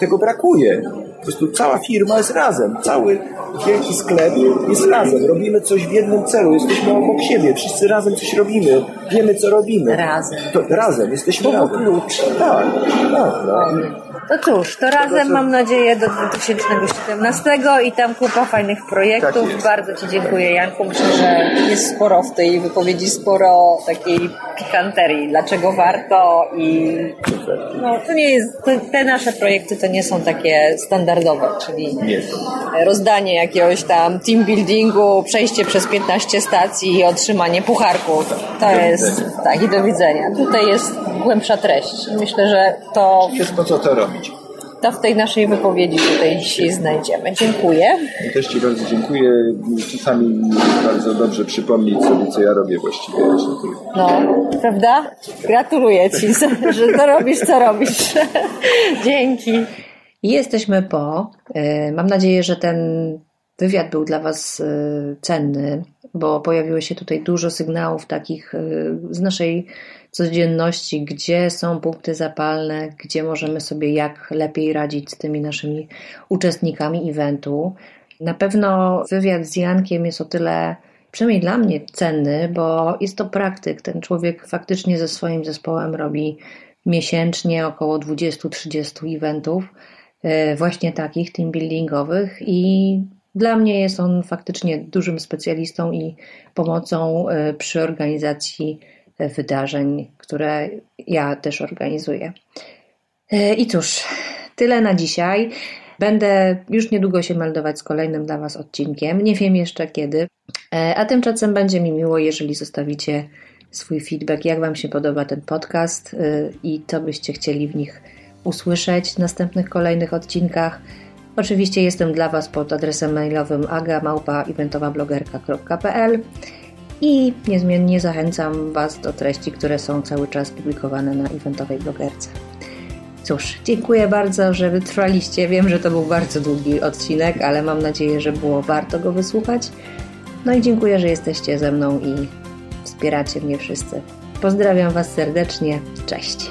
tego brakuje. Po prostu cała firma jest razem. Cały wielki sklep jest razem. Robimy coś w jednym celu. Jesteśmy obok siebie. Wszyscy razem coś robimy. Wiemy, co robimy. Razem. To, razem. Jesteśmy Słowo razem. klucz. Tak, tak. No. No cóż, to razem mam nadzieję do 2017 i tam kupa fajnych projektów. Tak Bardzo Ci dziękuję Janku. Myślę, że jest sporo w tej wypowiedzi, sporo takiej pikanterii. Dlaczego warto i no, to nie jest, te nasze projekty to nie są takie standardowe, czyli rozdanie jakiegoś tam team buildingu, przejście przez 15 stacji i otrzymanie pucharków. To jest, tak i do widzenia. Tutaj jest głębsza treść. Myślę, że to... Po co to robić to w tej naszej wypowiedzi tutaj dzisiaj znajdziemy. Dziękuję. Ja też Ci bardzo dziękuję. Czasami bardzo dobrze przypomnieć sobie, co ja robię właściwie. No, prawda? Gratuluję Ci, że to robisz, co robisz. Dzięki. Jesteśmy po. Y, mam nadzieję, że ten wywiad był dla Was y, cenny, bo pojawiło się tutaj dużo sygnałów takich y, z naszej codzienności, gdzie są punkty zapalne, gdzie możemy sobie jak lepiej radzić z tymi naszymi uczestnikami eventu. Na pewno wywiad z Jankiem jest o tyle, przynajmniej dla mnie, cenny, bo jest to praktyk. Ten człowiek faktycznie ze swoim zespołem robi miesięcznie około 20-30 eventów, e, właśnie takich team buildingowych i dla mnie jest on faktycznie dużym specjalistą i pomocą e, przy organizacji wydarzeń, które ja też organizuję. E, I cóż, tyle na dzisiaj. Będę już niedługo się meldować z kolejnym dla Was odcinkiem. Nie wiem jeszcze kiedy. E, a tymczasem będzie mi miło, jeżeli zostawicie swój feedback, jak Wam się podoba ten podcast e, i co byście chcieli w nich usłyszeć w następnych kolejnych odcinkach. Oczywiście jestem dla Was pod adresem mailowym aga.eventowablogerka.pl i niezmiennie zachęcam Was do treści, które są cały czas publikowane na eventowej blogerce. Cóż, dziękuję bardzo, że wytrwaliście. Wiem, że to był bardzo długi odcinek, ale mam nadzieję, że było warto go wysłuchać. No i dziękuję, że jesteście ze mną i wspieracie mnie wszyscy. Pozdrawiam Was serdecznie. Cześć.